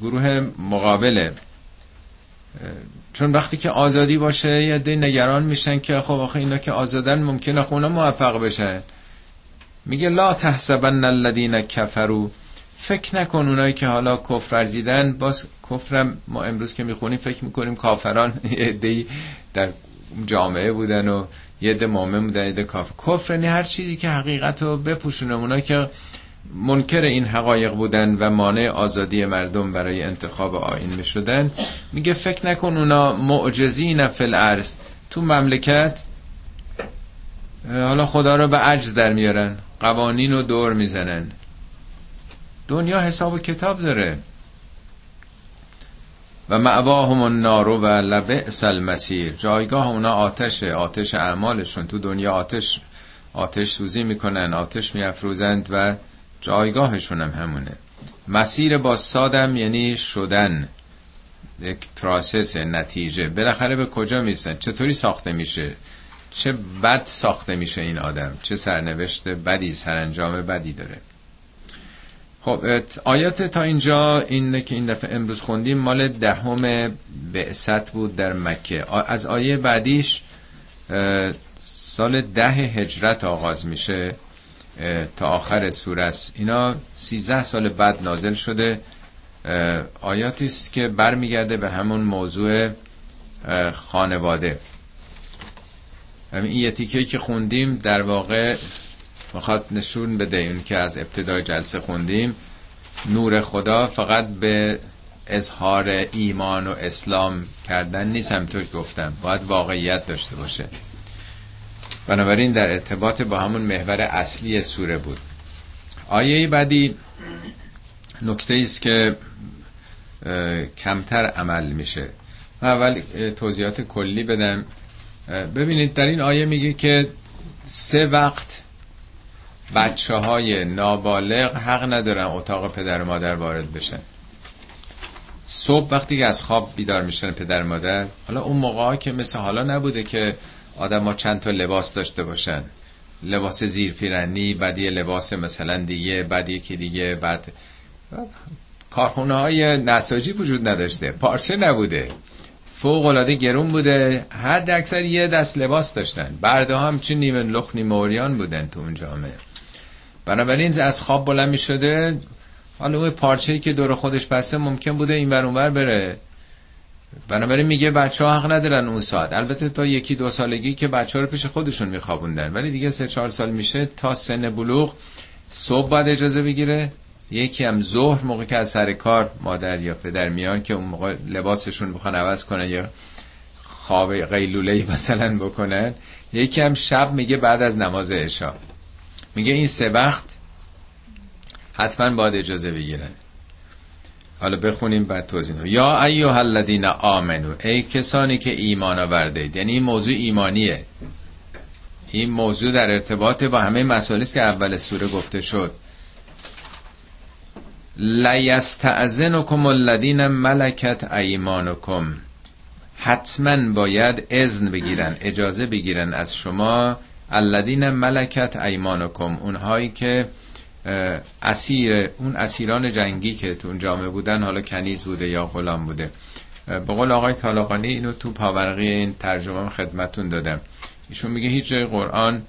گروه مقابله. چون وقتی که آزادی باشه یه دی نگران میشن که خب آخه اینا که آزادن ممکنه خونه موفق بشن میگه لا تحسبن الذين كفروا فکر نکن اونایی که حالا کفر ورزیدن باز کفرم ما امروز که می‌خونیم فکر می‌کنیم کافران. عده‌ای در جامعه بودن و یه عده مؤمن بودن یه کافر. کفر یعنی هر چیزی که حقیقت رو بپوشونه. اونایی که منکر این حقایق بودن و مانع آزادی مردم برای انتخاب آین می شدن. میگه فکر نکن اونا معجزین فی الارض. تو مملکت حالا خدا رو به عجز در میارن. قوانین رو دور می‌زنن. دنیا حساب و کتاب داره. و معواهم النار و لبئس المسیر. جایگاه اونا آتشه آتش اعمالشون. تو دنیا آتش آتش سوزی می‌کنن آتش میافروزند و جایگاهشون هم همونه. مسیر با سادم یعنی شدن. یک پراسس نتیجه. بالاخره به کجا میسن چطوری ساخته میشه؟ چه بد ساخته میشه این آدم؟ چه سرنوشت بدی سرانجام بدی داره؟ خب آیات تا اینجا این که این دفعه امروز خوندیم مال دهم بعثت بود در مکه. از آیه بعدیش سال ده هجرت آغاز میشه. تا آخر سوره است اینا سیزده سال بعد نازل شده. آیاتی است که برمیگرده به همون موضوع خانواده. همین این یتیکه که خوندیم در واقع می‌خواد نشون بده اون که از ابتدای جلسه خوندیم. نور خدا فقط به اظهار ایمان و اسلام کردن نیست همطور گفتم. باید واقعیت داشته باشه. بنابراین در ارتباط با همون محور اصلی سوره بود. آیه بعدی نکته است که کمتر عمل میشه. من اول توضیحات کلی بدم. ببینید در این آیه میگه که سه وقت بچه های نابالغ حق ندارن اتاق پدر و مادر وارد بشن. صبح وقتی که از خواب بیدار میشن پدر و مادر حالا اون موقع که مثل حالا نبوده که آدم ها چند تا لباس داشته باشن. لباس زیر پیرنی بعد یه لباس مثلا دیگه بعد یکی دیگه بعد کارخونه های نساجی وجود نداشته. پارچه نبوده. فوق العاده گرون بوده. حد اکثر یه دست لباس داشتن. برده هم چه نیمه لخ نیمه بودن تو اون جامعه. بنابراین از خواب بلند می شده حالا اون پارچه که دور خودش بسته ممکن بوده این ور بره. بنابراین میگه بچه ها حق ندارن اون ساعت. البته تا یکی دو سالگی که بچه ها رو پیش خودشون میخوابوندن. ولی دیگه سه چهار سال میشه تا سن بلوغ صبح باید اجازه بگیره. یکی هم ظهر موقع که از سر کار مادر یا پدر میان که اون موقع لباسشون بخوان عوض کنن یا خواب قیلوله مثلا بکنن. یکی هم شب میگه بعد از نماز عشا. میگه این سه وقت حتما باید اجازه بگیرن. حالا بخونیم بعد توضیح یا ایها الذین آمنو ای کسانی که ایمان آورده یعنی این موضوع ایمانیه. این موضوع در ارتباط با همه مسائلی که اول سوره گفته شد. لیستعزنکم الذین ملکت ایمانکم. حتما باید اذن بگیرن اجازه بگیرن از شما. الذین ملکت ایمانکم اونهایی که اسیر اون اسیران جنگی که تو اون جامعه بودن حالا کنیز بوده یا غلام بوده. به قول آقای طالقانی اینو تو پاورقی این ترجمه خدمتون دادم. ایشون میگه هیچ جای قرآن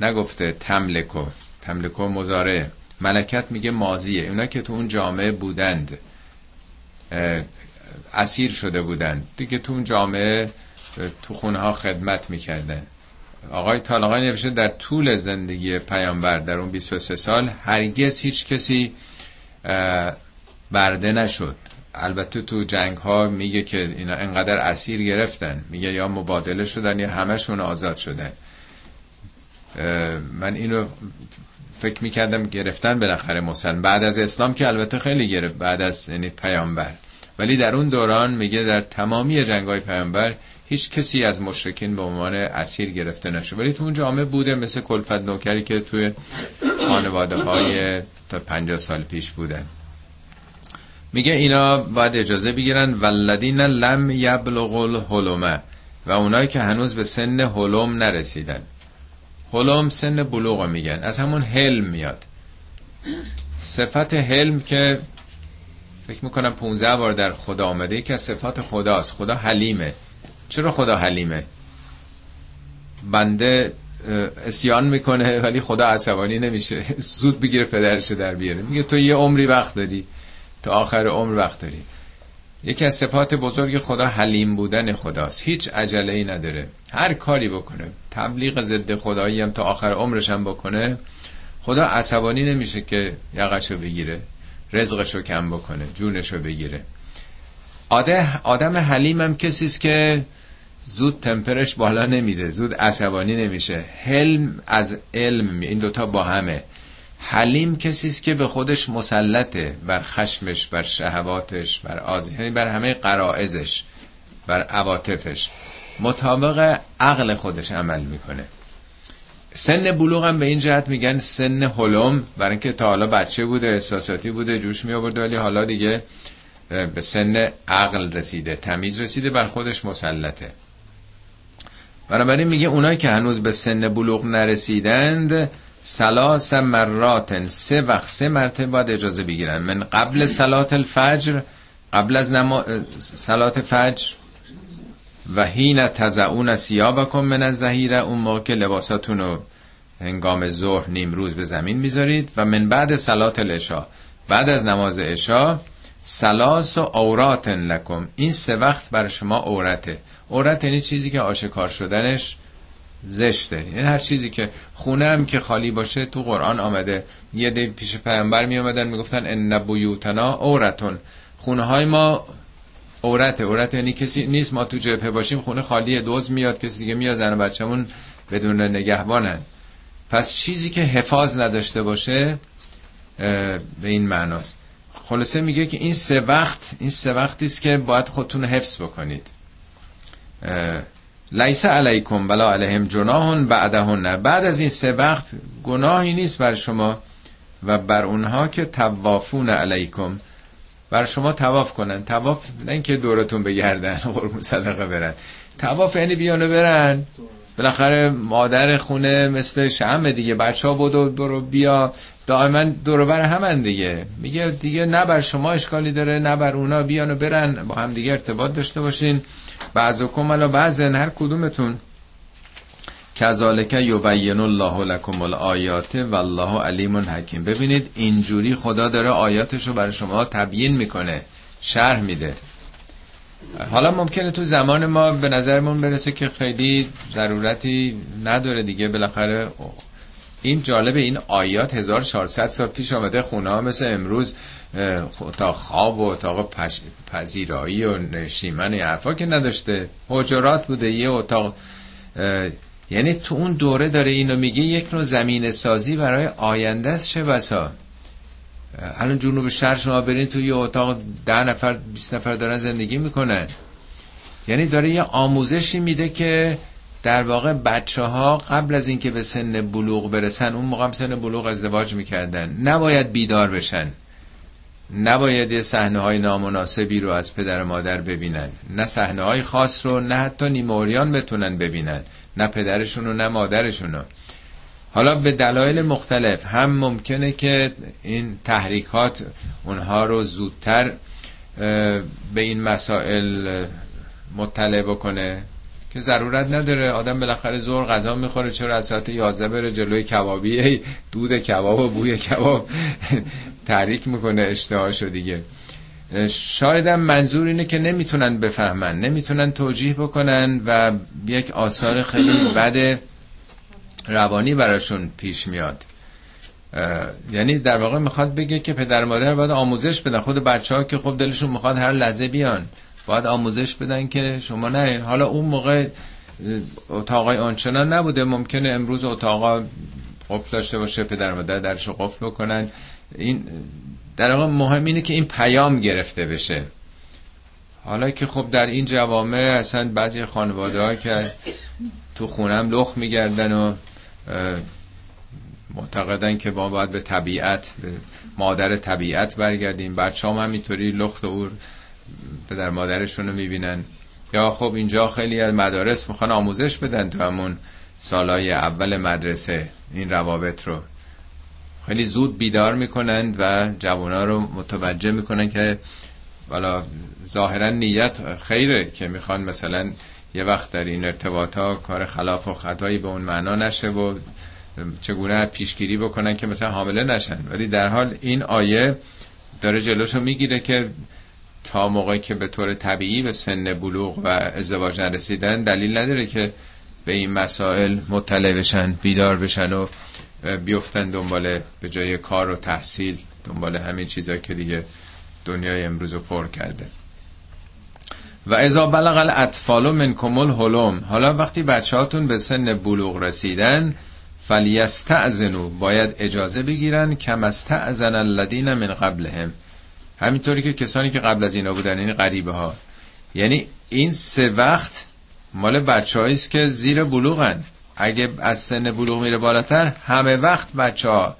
نگفته تملکو. تملکو مزاره ملکت میگه مازیه اونا که تو اون جامعه بودند اسیر شده بودند. دیگه تو اون جامعه تو خونه ها خدمت می‌کردن. آقای طالقانی نوشته در طول زندگی پیامبر در اون 23 سال هرگز هیچ کسی برده نشد. البته تو جنگ ها میگه که اینا انقدر اسیر گرفتن. میگه یا مبادله شدن یا همشون آزاد شدن. من اینو فکر می‌کردم گرفتن بالاخره مسلم بعد از اسلام که البته خیلی گرفت بعد از یعنی پیامبر. ولی در اون دوران میگه در تمامی جنگ های پیامبر هیچ کسی از مشرکین به عنوان اسیر گرفته نشد. ولی تو اون جامعه بوده مثل کلفت نوکری که توی خانواده های تا 50 سال پیش بودن میگه اینا باید اجازه بگیرن. ولدین لم یبلغ الحلمه و اونایی که هنوز به سن حلم نرسیدن. حلم سن بلوغ میگن. از همون حلم میاد. صفت حلم که فکر می‌کنم 15 بار در خدا آمده که از صفات خداست. خدا حلیمه. چرا خدا حلیمه؟ بنده اسیان می‌کنه ولی خدا عصبانی نمیشه. زود بگیره پدرش در بیاره. میگه تو یه عمری وقت داری تا آخر عمر وقت داری. یکی از صفات بزرگ خدا حلیم بودن خداست. هیچ عجله ای نداره. هر کاری بکنه. تبلیغ ضد خدایی هم تا آخر عمرش هم بکنه. خدا عصبانی نمیشه که یقشو بگیره رزقشو کم بکنه جونشو بگیره. آدم حلیم هم کسی است که زود تمپرش بالا نمیره زود عصبانی نمیشه. حلم از علم این دوتا با همه. حلیم کسی است که به خودش مسلطه بر خشمش بر شهواتش بر آزی یعنی بر همه قرائزش بر عواطفش. مطابق عقل خودش عمل می‌کنه. سن بلوغ هم به این جهت میگن سن هلم برای اینکه تا حالا بچه بوده احساساتی بوده جوش می آورده ولی حالا دیگه به سن عقل رسیده تمیز رسیده بر خودش مسلطه. بنابراین میگه اونایی که هنوز به سن بلوغ نرسیدند سلاس مرات سه وقت سه مرتبه باید اجازه بگیرن. من قبل سلات الفجر قبل از نما... سلات فجر و هین تزعون سیابکم من از زهیره اون موقع که لباساتون رو هنگام ظهر نیمروز به زمین می‌ذارید. و من بعد سلات الاشا بعد از نماز عشا سلاس و اورات لکم. این سه وقت بر شما اورته. اورت یعنی چیزی که آشکار شدنش زشته. یعنی هر چیزی که خونه هم که خالی باشه تو قرآن آمده. یه دی پیش پیامبر می آمدن می‌گفتن ان بیوتنا اورتون خونه های ما اورته اورت یعنی کسی نیست ما تو جبهه باشیم خونه خالی دوز میاد کسی دیگه میاد زن بچه‌مون بدون نگهبانن. پس چیزی که حفاظ نداشته باشه به این معناست. خلاصه میگه که این سه وقت این سه وقتی است که باید خودتون حفظ بکنید. لیس علیکم بلا علیهم جناهن بعدهن. بعد از این سه وقت گناهی نیست بر شما و بر اونها که توافون علیکم. بر شما تواف کنن. تواف نه اینکه دورتون بگردن قربون صدقه برن. تواف یعنی بیانو برن. بالاخره مادر خونه مثل شمه دیگه بچه ها بودو برو بیا. دائما دور بر همن دیگه. میگه دیگه نه بر شما اشکالی داره نه بر اونا. بیانو برن. با هم دیگه ارتباط داشته باشین. بعضکم علا بعضن هر کدومتون. کذالک یبین الله لکم الآیات والله علیم حکیم. ببینید اینجوری خدا داره آیاتش رو برای شما تبیین می‌کنه شرح میده. حالا ممکنه تو زمان ما به نظرمون برسه که خیلی ضرورتی نداره دیگه. بالاخره این جالب این آیات 1400 سال پیش آمده خونه ها مثل امروز. اتاق خواب و اتاق پذیرایی و نشیمن حرفا که نداشته. حجرات بوده. یه اتاق یعنی تو اون دوره داره اینو میگه یک نوع زمین سازی برای آینده است چه بسا؟ الان جنوب شهر شما برین تو یه اتاق ده نفر 20 نفر دارن زندگی می‌کنن. یعنی داره یه آموزشی میده که در واقع بچه ها قبل از اینکه به سن بلوغ برسن اون موقع سن بلوغ ازدواج می‌کردن. نباید بیدار بشن. نباید یه صحنه های نامناسبی رو از پدر و مادر ببینن. نه صحنه های خاص رو نه حتی نیموریان بتونن ببینن. نه پدرشون و نه مادرشون حالا به دلایل مختلف. هم ممکنه که این تحریکات اونها رو زودتر به این مسائل مطلع بکنه. که ضرورت نداره. آدم بالاخره زور غذا می‌خوره. چرا از ساعت 11 بره جلوی کبابی دود کباب و بوی کباب. تحریک می‌کنه اشتهاشو دیگه. شاید هم منظور اینه که نمی‌تونن بفهمن. نمی‌تونن توجیه بکنن و یک آثار خیلی بد روانی براشون پیش میاد. یعنی در واقع می‌خواد بگه که پدر مادر باید آموزش بدن. خود بچه ها که خب دلشون می‌خواد هر لحظه بیان. باید آموزش بدن که شما نه حالا اون موقع اتاقای آنچنان نبوده. ممکنه امروز اتاقا قفل داشته باشه پدر مادر درش قفل بکنن. این در واقع مهم اینه که این پیام گرفته بشه. حالا که خب در این جوامع اصلا بعضی خانواده ها که تو خونم لخ میگردن و معتقدن که ما باید به طبیعت به مادر طبیعت برگردیم. بچه هم همینطوری لخت و اور پدر مادرشون رو می‌بینن. یا خب اینجا خیلی از مدارس می‌خوان آموزش بدن تو همون سالهای اول مدرسه این روابط رو. خیلی زود بیدار می‌کنند و جوانا رو متوجه می‌کنن که والا ظاهرا نیت خیره که می‌خوان مثلا یه وقت در این ارتباط کار خلاف و خطایی به اون معنا نشه و چگونه پیشگیری بکنن که مثلا حامله نشن. ولی در حال این آیه داره جلوشو می‌گیره که تا موقعی که به طور طبیعی به سن بلوغ و ازدواج نرسیدن دلیل نداره که به این مسائل مطلع بشن بیدار بشن و بیفتن دنبال به جای کار و تحصیل دنبال همین چیزا که دیگه دنیای امروز رو پر کرده. و ازا بلغ الاطفال من کمل هلوم حالا وقتی بچه هاتون به سن بلوغ رسیدن فلیستعزنو باید اجازه بگیرن کم استعزن الذین من قبلهم. همینطوری که کسانی که قبل از اینا بودن این غریبه ها یعنی این سه وقت مال بچه که زیر بلوغن. اگه از سن بلوغ میره بالاتر همه وقت بچه ها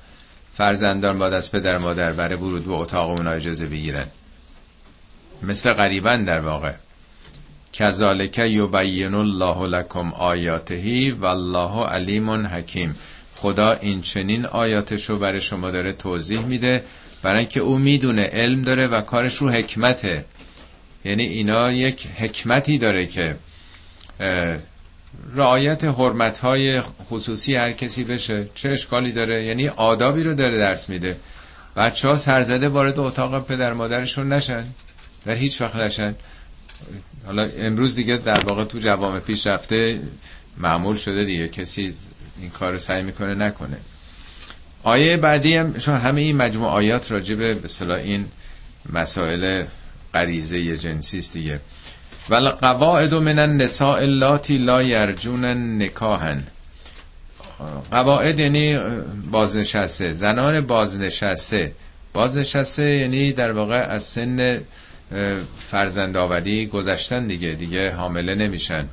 فرزندان باید از پدر مادر برای ورود به اتاق اونا اجازه بگیرن. مثل غریبن در واقع. کذالک یبین الله لکم آیاتهی والله علیم حکیم. خدا این چنین آیاتشو برای شما داره توضیح میده. برای اینکه او می‌دونه علم داره و کارش رو حکمته. یعنی اینا یک حکمتی داره که رعایت حرمت های خصوصی هر کسی بشه. چه اشکالی داره؟ یعنی آدابی رو داره درس میده. بچه ها سرزده وارد اتاق پدر مادرشون نشن. در هیچ وقت نشن. حالا امروز دیگه در واقع تو جوام پیش رفته معمول شده دیگه. کسی این کار رو سعی می‌کنه نکنه. آیه بعدی هم چون همه این مجموع آیات راجبه به این مسائل غریزه جنسی است دیگه. ول قواعد من النساء اللاتی لا یرجون نکاهن قواعد یعنی بازنشسته زنان بازنشسته. بازنشسته یعنی در واقع از سن فرزندآوری گذشتن دیگه دیگه حامله نمیشن.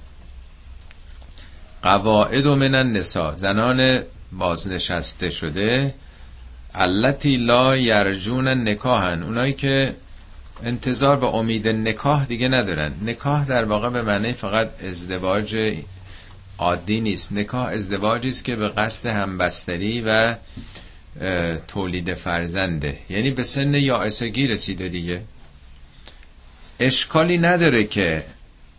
قواعد من النساء. زنان بازنشسته شده التی لا یرجون نکاهن اونایی که انتظار و امید نکاح دیگه ندارن. نکاح در واقع به معنی فقط ازدواج عادی نیست. نکاح ازدواجی است که به قصد همبستری و تولید فرزنده. یعنی به سن یائسگی رسیده دیگه. اشکالی نداره که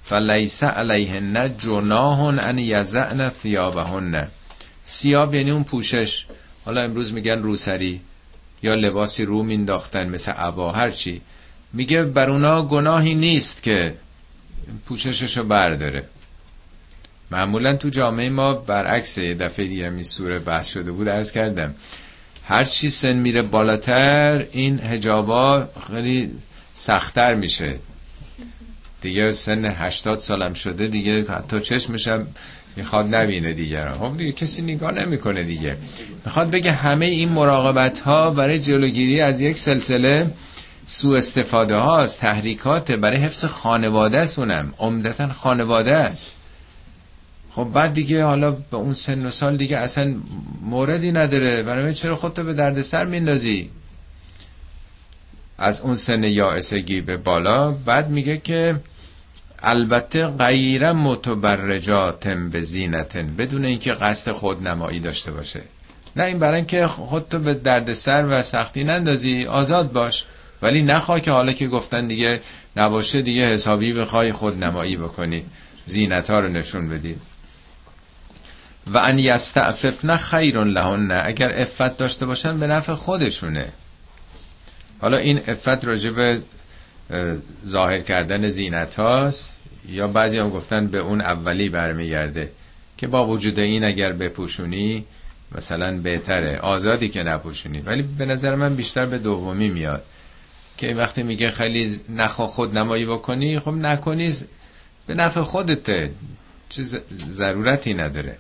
فلیس علیهن جناح ان یزعن ثیابهن سیاب یعنی اون پوشش. حالا امروز میگن روسری. یا لباسی رو مینداختن مثل عبا هرچی میگه بر اونا گناهی نیست که پوشششو برداره. معمولا تو جامعه ما برعکس یه دفعه دیگه می سوره بحث شده بود ارز کردم. هر چی سن میره بالاتر این هجابا خیلی سختتر میشه. دیگه سن هشتاد سالم شده دیگه حتی چشمشم می‌خواد نبینه دیگران خب دیگه کسی نگاه نمی‌کنه دیگه. می‌خواد بگه همه این مراقبت ها برای جلوگیری از یک سلسله سو استفاده هاست تحریکات برای حفظ خانواده است اونم. عمدتا خانواده است. خب بعد دیگه حالا به اون سن و سال دیگه اصلا موردی نداره. برای چرا خودتو به دردسر میندازی؟ از اون سن یائسگی به بالا. بعد میگه که البته غیر متبرجات به زینتن بدون اینکه قصد خود نمایی داشته باشه. نه این برای اینکه خودتو به دردسر و سختی نندازی آزاد باش. ولی نخوا که حالا که گفتن دیگه نباشه دیگه حسابی بخوای خود نمایی بکنی. زینت ها رو نشون بدی. و ان یستعففن خیر لهن اگر افت داشته باشن به نفع خودشونه. حالا این افت راجب ظاهر کردن زینت هاست یا بعضی هم گفتن به اون اولی برمیگرده که با وجود این اگر بپوشونی مثلا بهتره. آزادی که نپوشونی. ولی به نظر من بیشتر به دومی میاد. که وقتی میگه خیلی نخوا خود نمایی بکنی خب نکنی به نفع خودته چه ضرورتی نداره.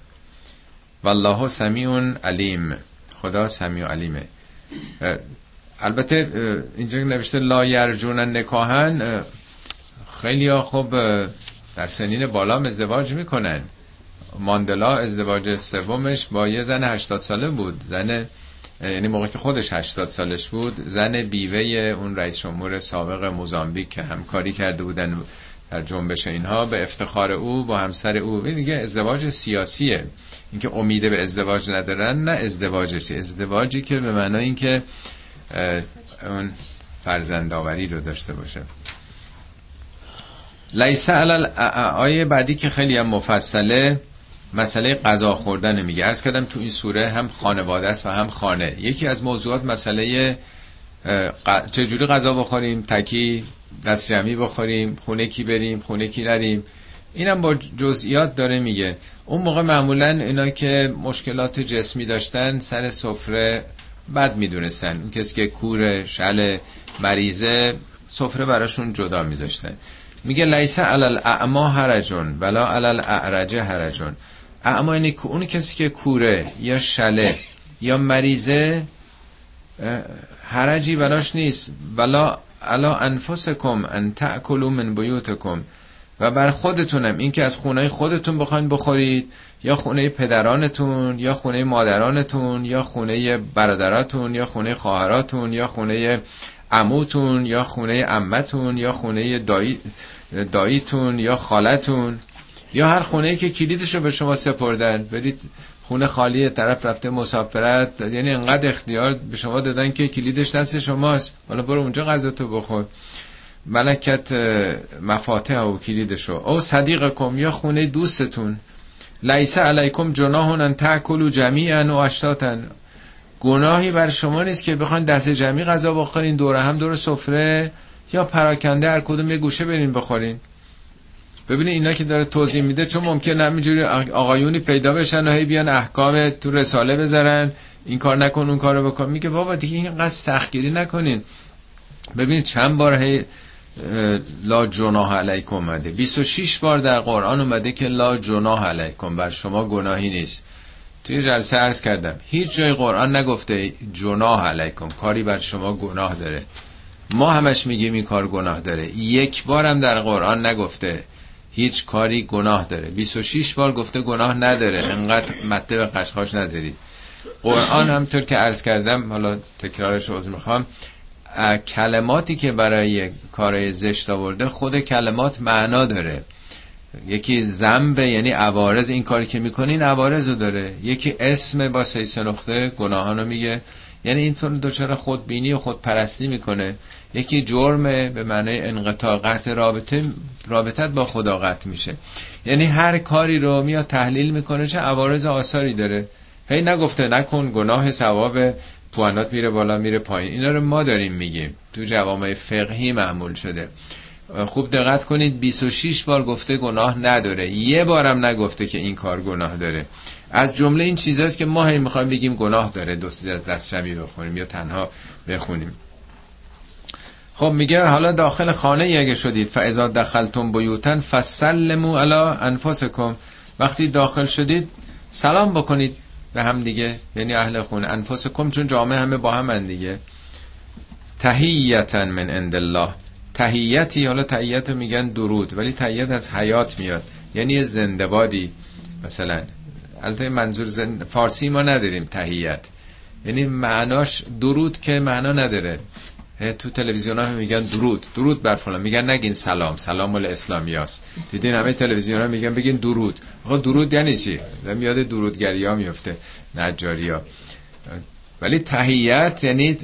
والله سمیع علیم. خدا سمیع علیمه. البته اینجا نوشته لا یرجون نکاهن خیلی ها خب در سنین بالا ازدواج می‌کنن. ماندلا ازدواج سومش با یه زن 80 ساله بود. زن یعنی موقع که خودش 80 سالش بود زن بیوه اون رئیس جمهور سابق موزامبیک که همکاری کرده بودن در جنبش اینها به افتخار او با همسر او. دیگه ازدواج سیاسیه. اینکه امیده به ازدواج ندارن نه ازدواجش. ازدواجی که به معنای اینکه اون فرزندآوری رو داشته باشه. لیسه علال آیه بعدی که خیلی هم مفصله مسئله غذا خوردن میگه. ارز کردم تو این سوره هم خانواده است و هم خانه. یکی از موضوعات مسئله چجوری غذا بخوریم؟ تکی دست جمعی بخوریم خونه کی بریم خونه کی نریم؟ اینم با جزئیات داره میگه. اون موقع معمولا اینا که مشکلات جسمی داشتن سر سفره بد می‌دونستن. اون کسی که کور شل مریضه سفره براشون جدا میذاشتن. میگه لیسه علال اعما هرجون ولا علال اعرجه هرجون اما یعنی اون کسی که کوره یا شله یا مریضه حرجی براش نیست. ولا علا انفسکم ان تأکلوا من بیوتکم. و بر خودتونم. این که از خونه خودتون بخواین بخورید یا خونه پدرانتون یا خونه مادرانتون یا خونه برادراتون یا خونه خواهراتون یا خونه عموتون یا خونه عمتون یا خونه دایی داییتون یا خالتون یا هر خونه که کلیدش رو به شما سپردن. برید خونه خالی طرف رفته مسافرت یعنی انقدر اختیار به شما دادن که کلیدش دست شماست. حالا برو اونجا غذا تو بخور. ملکت مفاتح و کلیدشو او صدیق کم یا خونه دوستتون. لیسه علیکم جناهون ان تاکلوا جمیعا و اشتاتن گناهی بر شما نیست که بخواین دست جمعی غذا بخورین دور هم دور سفره یا پراکنده هر کدوم یه گوشه برین بخورین. ببینید اینا که داره توضیح میده چون ممکن همینجوری آقایونی پیدا بشن و هی بیان احکام تو رساله بذارن. این کار نکن اون کارو بکن. میگه بابا دیگه اینقدر سختگیری نکنین. ببینید چند بار هی لا جناح علیکم اومده. 26 بار در قرآن اومده که لا جناح علیکم بر شما گناهی نیست. توی جلسه عرض کردم هیچ جای قرآن نگفته جناح علیکم کاری بر شما گناه داره. ما همش میگیم این کار گناه داره. یک بارم در قرآن نگفته هیچ کاری گناه داره. 26 بار گفته گناه نداره. انقدر مته به قشقاش نذارید. قرآن همطور که عرض کردم حالا تکرارش عذر می‌خوام. کلماتی که برای کار زشت آورده خود کلمات معنا داره. یکی زنبه یعنی عوارض این کاری که می‌کنین عوارض رو داره. یکی اسم با سیس نقطه گناهانو میگه. یعنی اینطور دچار خودبینی و خودپرستی می‌کنه. یکی جرمه به معنی انقطاع قطع رابطه رابطت با خدا قطع میشه. یعنی هر کاری رو میاد تحلیل می‌کنه چه عوارض آثاری داره. هی نگفته نکن گناه ثواب پوانات میره بالا میره پایین. اینا رو ما داریم میگیم. تو جوامع فقهی معمول شده. خوب دقت کنید 26 بار گفته گناه نداره. یه بارم نگفته که این کار گناه داره. از جمله این چیزاست که ما هم می‌خوایم بگیم گناه داره. دوست دست شمی بخونیم یا تنها بخونیم. خب میگه حالا داخل خانه اگه شدید فاذا دخلتم بیوتن فسلموا علی انفسکم وقتی داخل شدید سلام بکنید. به هم دیگه یعنی اهل خونه. انفسکم چون جامعه همه با هم دیگه. تهیتا من عند الله. تهیتی حالا تهیت میگن درود ولی تهیت از حیات میاد. یعنی زندبادی مثلا البته منظور زند... فارسی ما نداریم تهیت یعنی معناش درود که معنا نداره. تو تلویزیون ها میگن درود. درود بر فلان. میگن نگین سلام. سلام مال اسلامیاست. دیدین همه تلویزیون ها میگن بگین درود. آقا درود یعنی چی؟ میاد درودگری ها میفته. نجاری ها ولی تهیت یعنی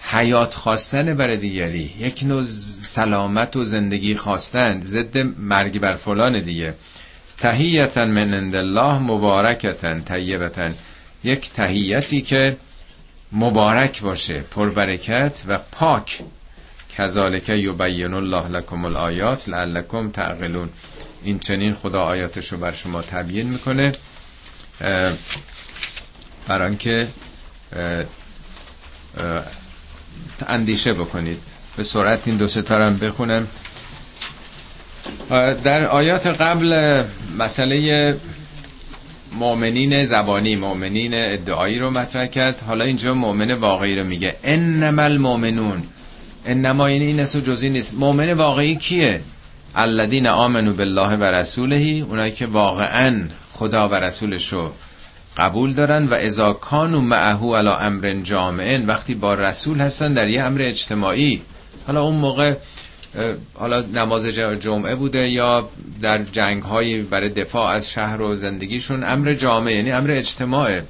حیات خواستن برای دیگری. یک نوع سلامت و زندگی خواستن. ضد مرگ بر فلان دیگه. تهیتا من عند الله مبارکتا طیبتا. یک تهیتی که مبارک باشه پربرکت و پاک. کذالک یبین الله لکم الآیات لعلکم تعقلون. این چنین خدا آیاتشو بر شما تبیین می‌کنه برای که اندیشه بکنید. به سرعت این دو ستارم بخونم. در آیات قبل مسئله مؤمنین زبانی مؤمنین ادعایی رو مطرح کرد. حالا اینجا مؤمن واقعی رو میگه. انما المؤمنون. انما یعنی این اسو جزی نیست. مؤمن واقعی کیه؟ الذین آمنو بالله و رسوله اونایی که واقعا خدا و رسولش رو قبول دارن و اذا کانوا معه علی امر جامع وقتی با رسول هستن در یه امر اجتماعی. حالا اون موقع حالا نماز جمعه بوده یا در جنگ های برای دفاع از شهر و زندگیشون امر جامعه یعنی امر اجتماعه.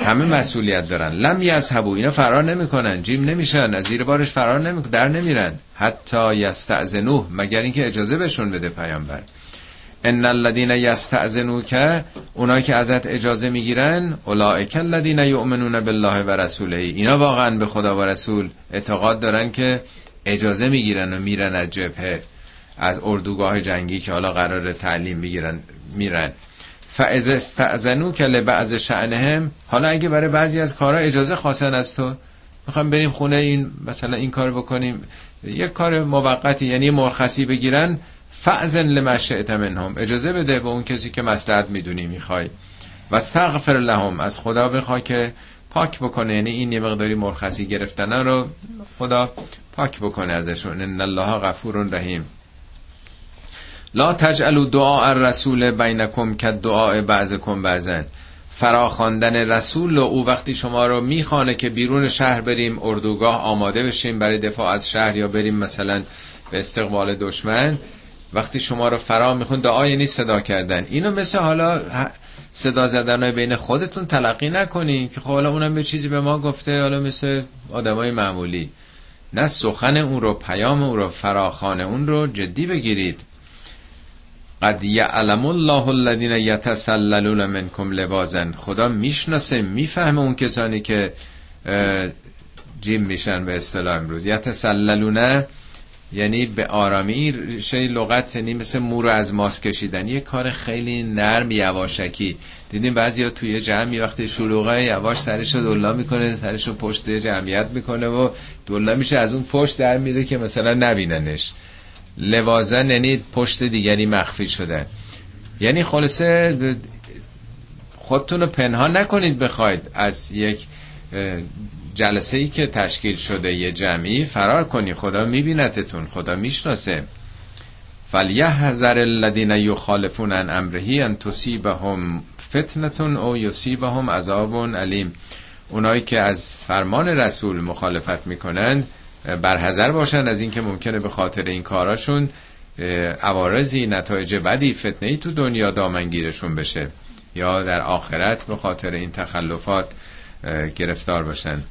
همه مسئولیت دارن. لم یذهبوا اینا فرار نمی‌کنن. جیم نمیشن از زیر بارش فرار نمی‌کنن در نمیرن. حتی یستأذنوه مگر اینکه اجازه بهشون بده پیامبر. ان الذين یستأذنوک اونایی که ازت اجازه می‌گیرن اولئک الذين یؤمنون بالله و رسوله. اینا واقعا به خدا و رسول اعتقاد دارن که اجازه می‌گیرن و میرن از جبهه از اردوگاه جنگی که حالا قرار تعلیم بگیرن میرن. فاذا استأذنو که لبعض شأنهم حالا اگه برای بعضی از کارها اجازه خواستن از تو می‌خوام بریم خونه این مثلا این کار بکنیم. یک کار موقتی یعنی مرخصی بگیرن فعزن لما شئت منهم. اجازه بده به اون کسی که مصلحت می‌دونی می‌خوای. و استغفر لهم از خدا بخوا که پاک بکنه. یعنی این یه مقداری مرخصی گرفتن رو خدا پاک بکنه ازشون. ان الله غفور رحیم. لا تجعلوا دعاء الرسول بینکم که دعاء بعضکم بعضن فراخواندن رسول و او وقتی شما رو می‌خوانه که بیرون شهر بریم اردوگاه آماده بشیم برای دفاع از شهر یا بریم مثلا به استقبال دشمن وقتی شما رو فرا میخون دعا یعنی صدا کردن. اینو مثل حالا صدا زدن بین خودتون تلقی نکنین که خب حالا اونم به چیزی به ما گفته حالا مثل آدمای معمولی. نه سخن اون رو پیام اون رو فراخان اون رو جدی بگیرید. قد یعلم الله الذین یتسللون منکم لبازن خدا می‌شناسه می‌فهمه اون کسانی که جیم میشن به اصطلاح امروز. یتسللون یعنی به آرامی شی لغت یعنی مثل مو از ماس کشیدن. یه کار خیلی نرم یواشکی. دیدیم بعضیا توی جمعی وقتی شلوغه یواش سرشو دلا می‌کنه سرشو پشت جمعیت می‌کنه و دلا میشه از اون پشت در میده که مثلا نبیننش. لوازن یعنی پشت دیگری مخفی شده یعنی خلاصه خودتون رو پنهان نکنید بخواید از یک جلسه ای که تشکیل شده یه جمعی فرار کنی خدا میبینتتون خدا می‌شناسه. فلیحذر الذین یخالفون عن امرهی ان تصیبهم فتنتون او یصیبهم عذاب علیم اونایی که از فرمان رسول مخالفت می‌کنند برحذر باشن از اینکه ممکنه به خاطر این کاراشون عوارضی نتایج بدی فتنه ای تو دنیا دامنگیرشون بشه یا در آخرت به خاطر این تخلفات گرفتار باشن.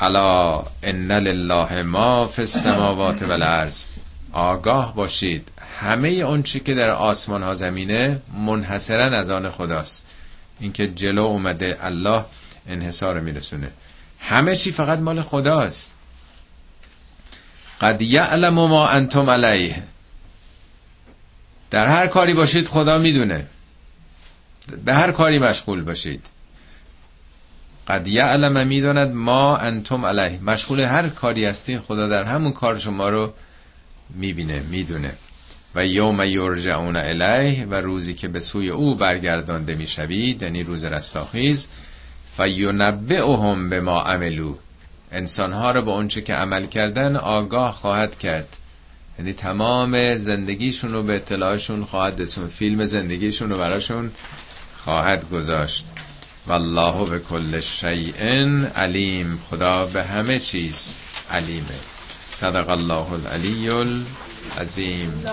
الا ان لله ما فی السماوات والارض آگاه باشید. همه اون چی که در آسمان ها زمینه منحصرا از آن خداست. اینکه جلو اومده الله انحصار میرسونه. همه چی فقط مال خداست. قد یعلم ما انتم علیه. در هر کاری باشید خدا می‌دونه. به هر کاری مشغول باشید. قد یعلم می‌داند ما انتم علیه. مشغول هر کاری هستین خدا در همون کار شما رو می‌بینه می‌دونه. و یوم یرجعون الیه و روزی که به سوی او برگردانده می‌شوید یعنی روز رستاخیز فینبئهم به ما عملو انسانها رو به اونچه که عمل کردن آگاه خواهد کرد. یعنی تمام زندگیشون رو به اطلاعشون خواهد رسون فیلم زندگیشون رو براشون خواهد گذاشت. والله به کل شیء علیم. خدا به همه چیز علیمه. صدق الله العلی العظیم.